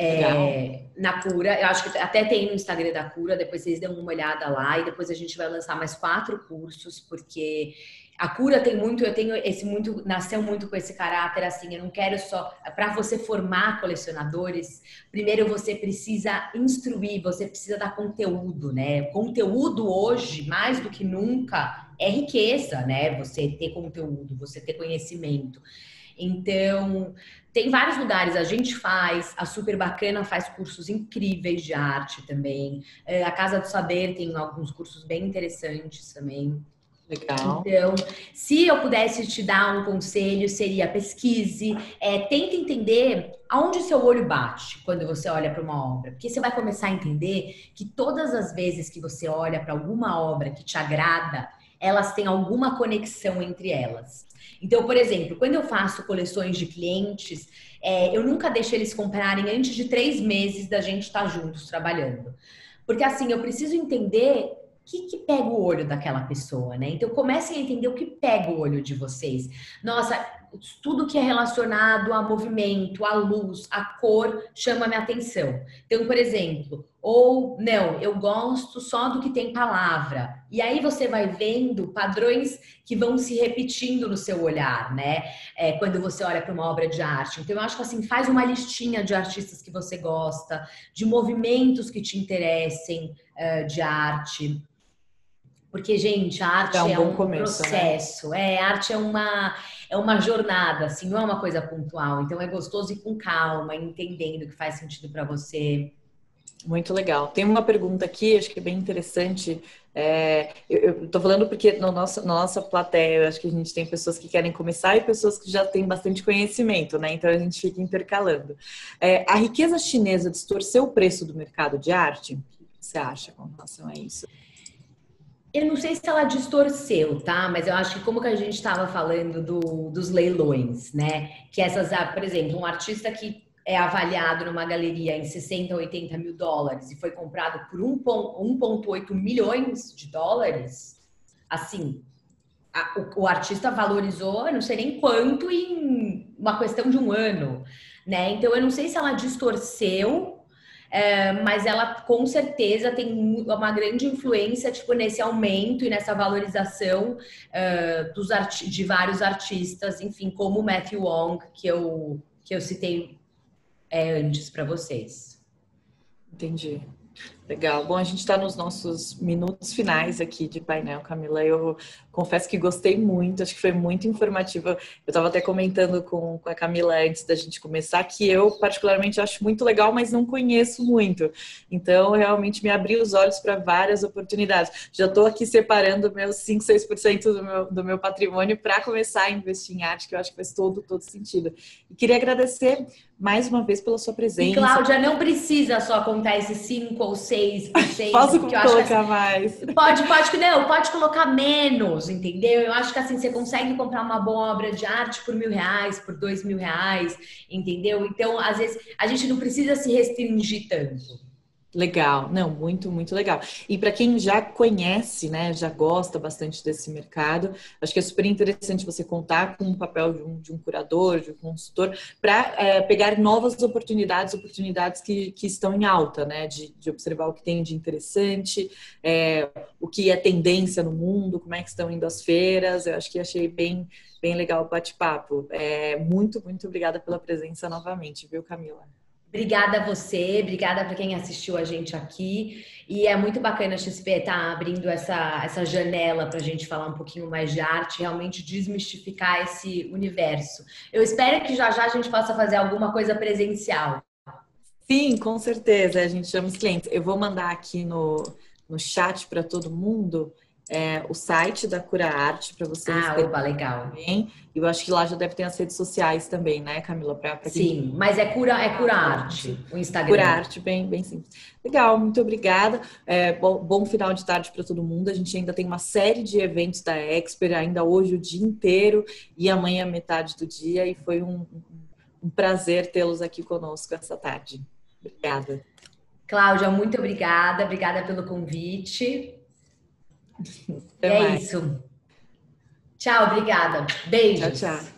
B: É, na Cura, eu acho que até tem no Instagram da Cura, depois vocês dão uma olhada lá e depois a gente vai lançar mais quatro cursos, porque a cura tem muito, eu tenho esse muito, nasceu muito com esse caráter assim, eu não quero só para você formar colecionadores, primeiro você precisa instruir, você precisa dar conteúdo, né? Conteúdo hoje, mais do que nunca, é riqueza, né? Você ter conteúdo, você ter conhecimento. Então, tem vários lugares, a gente faz, a Super Bacana faz cursos incríveis de arte também. É, a Casa do Saber tem alguns cursos bem interessantes também.
A: Legal.
B: Então, se eu pudesse te dar um conselho, seria pesquise, é, tente entender aonde seu olho bate quando você olha para uma obra. Porque você vai começar a entender que todas as vezes que você olha para alguma obra que te agrada, elas têm alguma conexão entre elas. Então, por exemplo, quando eu faço coleções de clientes, é, eu nunca deixo eles comprarem antes de três meses da gente estar tá juntos trabalhando. Porque assim, eu preciso entender que, que pega o olho daquela pessoa, né? Então comecem a entender o que pega o olho de vocês. Nossa, tudo que é relacionado a movimento, a luz, a cor chama minha atenção. Então, por exemplo, ou não, eu gosto só do que tem palavra. E aí você vai vendo padrões que vão se repetindo no seu olhar, né? É, quando você olha para uma obra de arte. Então, eu acho que assim, faz uma listinha de artistas que você gosta, de movimentos que te interessem uh, de arte. Porque, gente, a arte é um, é um começo, né? processo. Né? É, a arte é uma, é uma jornada, assim, não é uma coisa pontual. Então é gostoso ir com calma, entendendo o que faz sentido para você.
A: Muito legal. Tem uma pergunta aqui, acho que é bem interessante. É, eu estou falando porque no nosso, na nossa plateia, acho que a gente tem pessoas que querem começar e pessoas que já têm bastante conhecimento, né? Então a gente fica intercalando. É, a riqueza chinesa distorceu o preço do mercado de arte? O que você acha com relação a isso?
B: Eu não sei se ela distorceu, tá? Mas eu acho que como que a gente estava falando do, dos leilões, né? Que essas, ah, por exemplo, um artista que é avaliado numa galeria em 60, 80 mil dólares e foi comprado por 1,8 milhões de dólares, assim, a, o, o, artista valorizou, eu não sei nem quanto, em uma questão de um ano, né? Então eu não sei se ela distorceu é, mas ela com certeza tem uma grande influência tipo nesse aumento e nessa valorização uh, dos de vários artistas, enfim, como Matthew Wong que eu que eu citei é, antes para vocês.
A: Entendi. Legal. Bom, a gente está nos nossos minutos finais aqui de painel, Camila. Eu confesso que gostei muito, acho que foi muito informativa. Eu estava até comentando com, com a Camila antes da gente começar que eu, particularmente, acho muito legal, mas não conheço muito. Então, realmente me abriu os olhos para várias oportunidades. Já estou aqui separando meus 5, 6% do meu, do meu patrimônio para começar a investir em arte, que eu acho que faz todo, todo sentido. E queria agradecer mais uma vez pela sua presença. E,
B: Cláudia, não precisa só contar esses 5 ou 6%.
A: Posso colocar assim, mais?
B: Pode, pode, não, pode colocar menos, entendeu? Eu acho que assim, você consegue comprar uma boa obra de arte por mil reais, por dois mil reais, entendeu? Então, às vezes, a gente não precisa se restringir tanto.
A: Legal, não, muito, muito legal. E para quem já conhece, né, já gosta bastante desse mercado, acho que é super interessante você contar com o papel de um, de um curador, de um consultor, para é, pegar novas oportunidades, oportunidades que, que estão em alta, né, de, de observar o que tem de interessante, é, o que é tendência no mundo, como é que estão indo as feiras. Eu acho que achei bem, bem legal o bate-papo. É, muito, muito obrigada pela presença novamente, viu, Camila?
B: Obrigada a você, obrigada para quem assistiu a gente aqui. E é muito bacana a XP estar tá abrindo essa, essa janela para a gente falar um pouquinho mais de arte, realmente desmistificar esse universo. Eu espero que já já a gente possa fazer alguma coisa presencial.
A: Sim, com certeza. A gente chama os clientes. Eu vou mandar aqui no, no chat para todo mundo é, o site da Cura Arte para vocês.
B: Ah, opa, legal.
A: Também. E eu acho que lá já deve ter as redes sociais também, né, Camila? Pra,
B: pra Sim, mas é Cura, é Cura Arte, o Instagram.
A: Cura Arte, bem, bem simples. Legal, muito obrigada. É, bom, bom, final de tarde para todo mundo. A gente ainda tem uma série de eventos da Expert, ainda hoje o dia inteiro e amanhã metade do dia. E foi um, um prazer tê-los aqui conosco essa tarde. Obrigada.
B: Cláudia, muito obrigada. Obrigada pelo convite.
A: Até
B: é mais. isso. Tchau, obrigada. Beijos.
A: Tchau, tchau.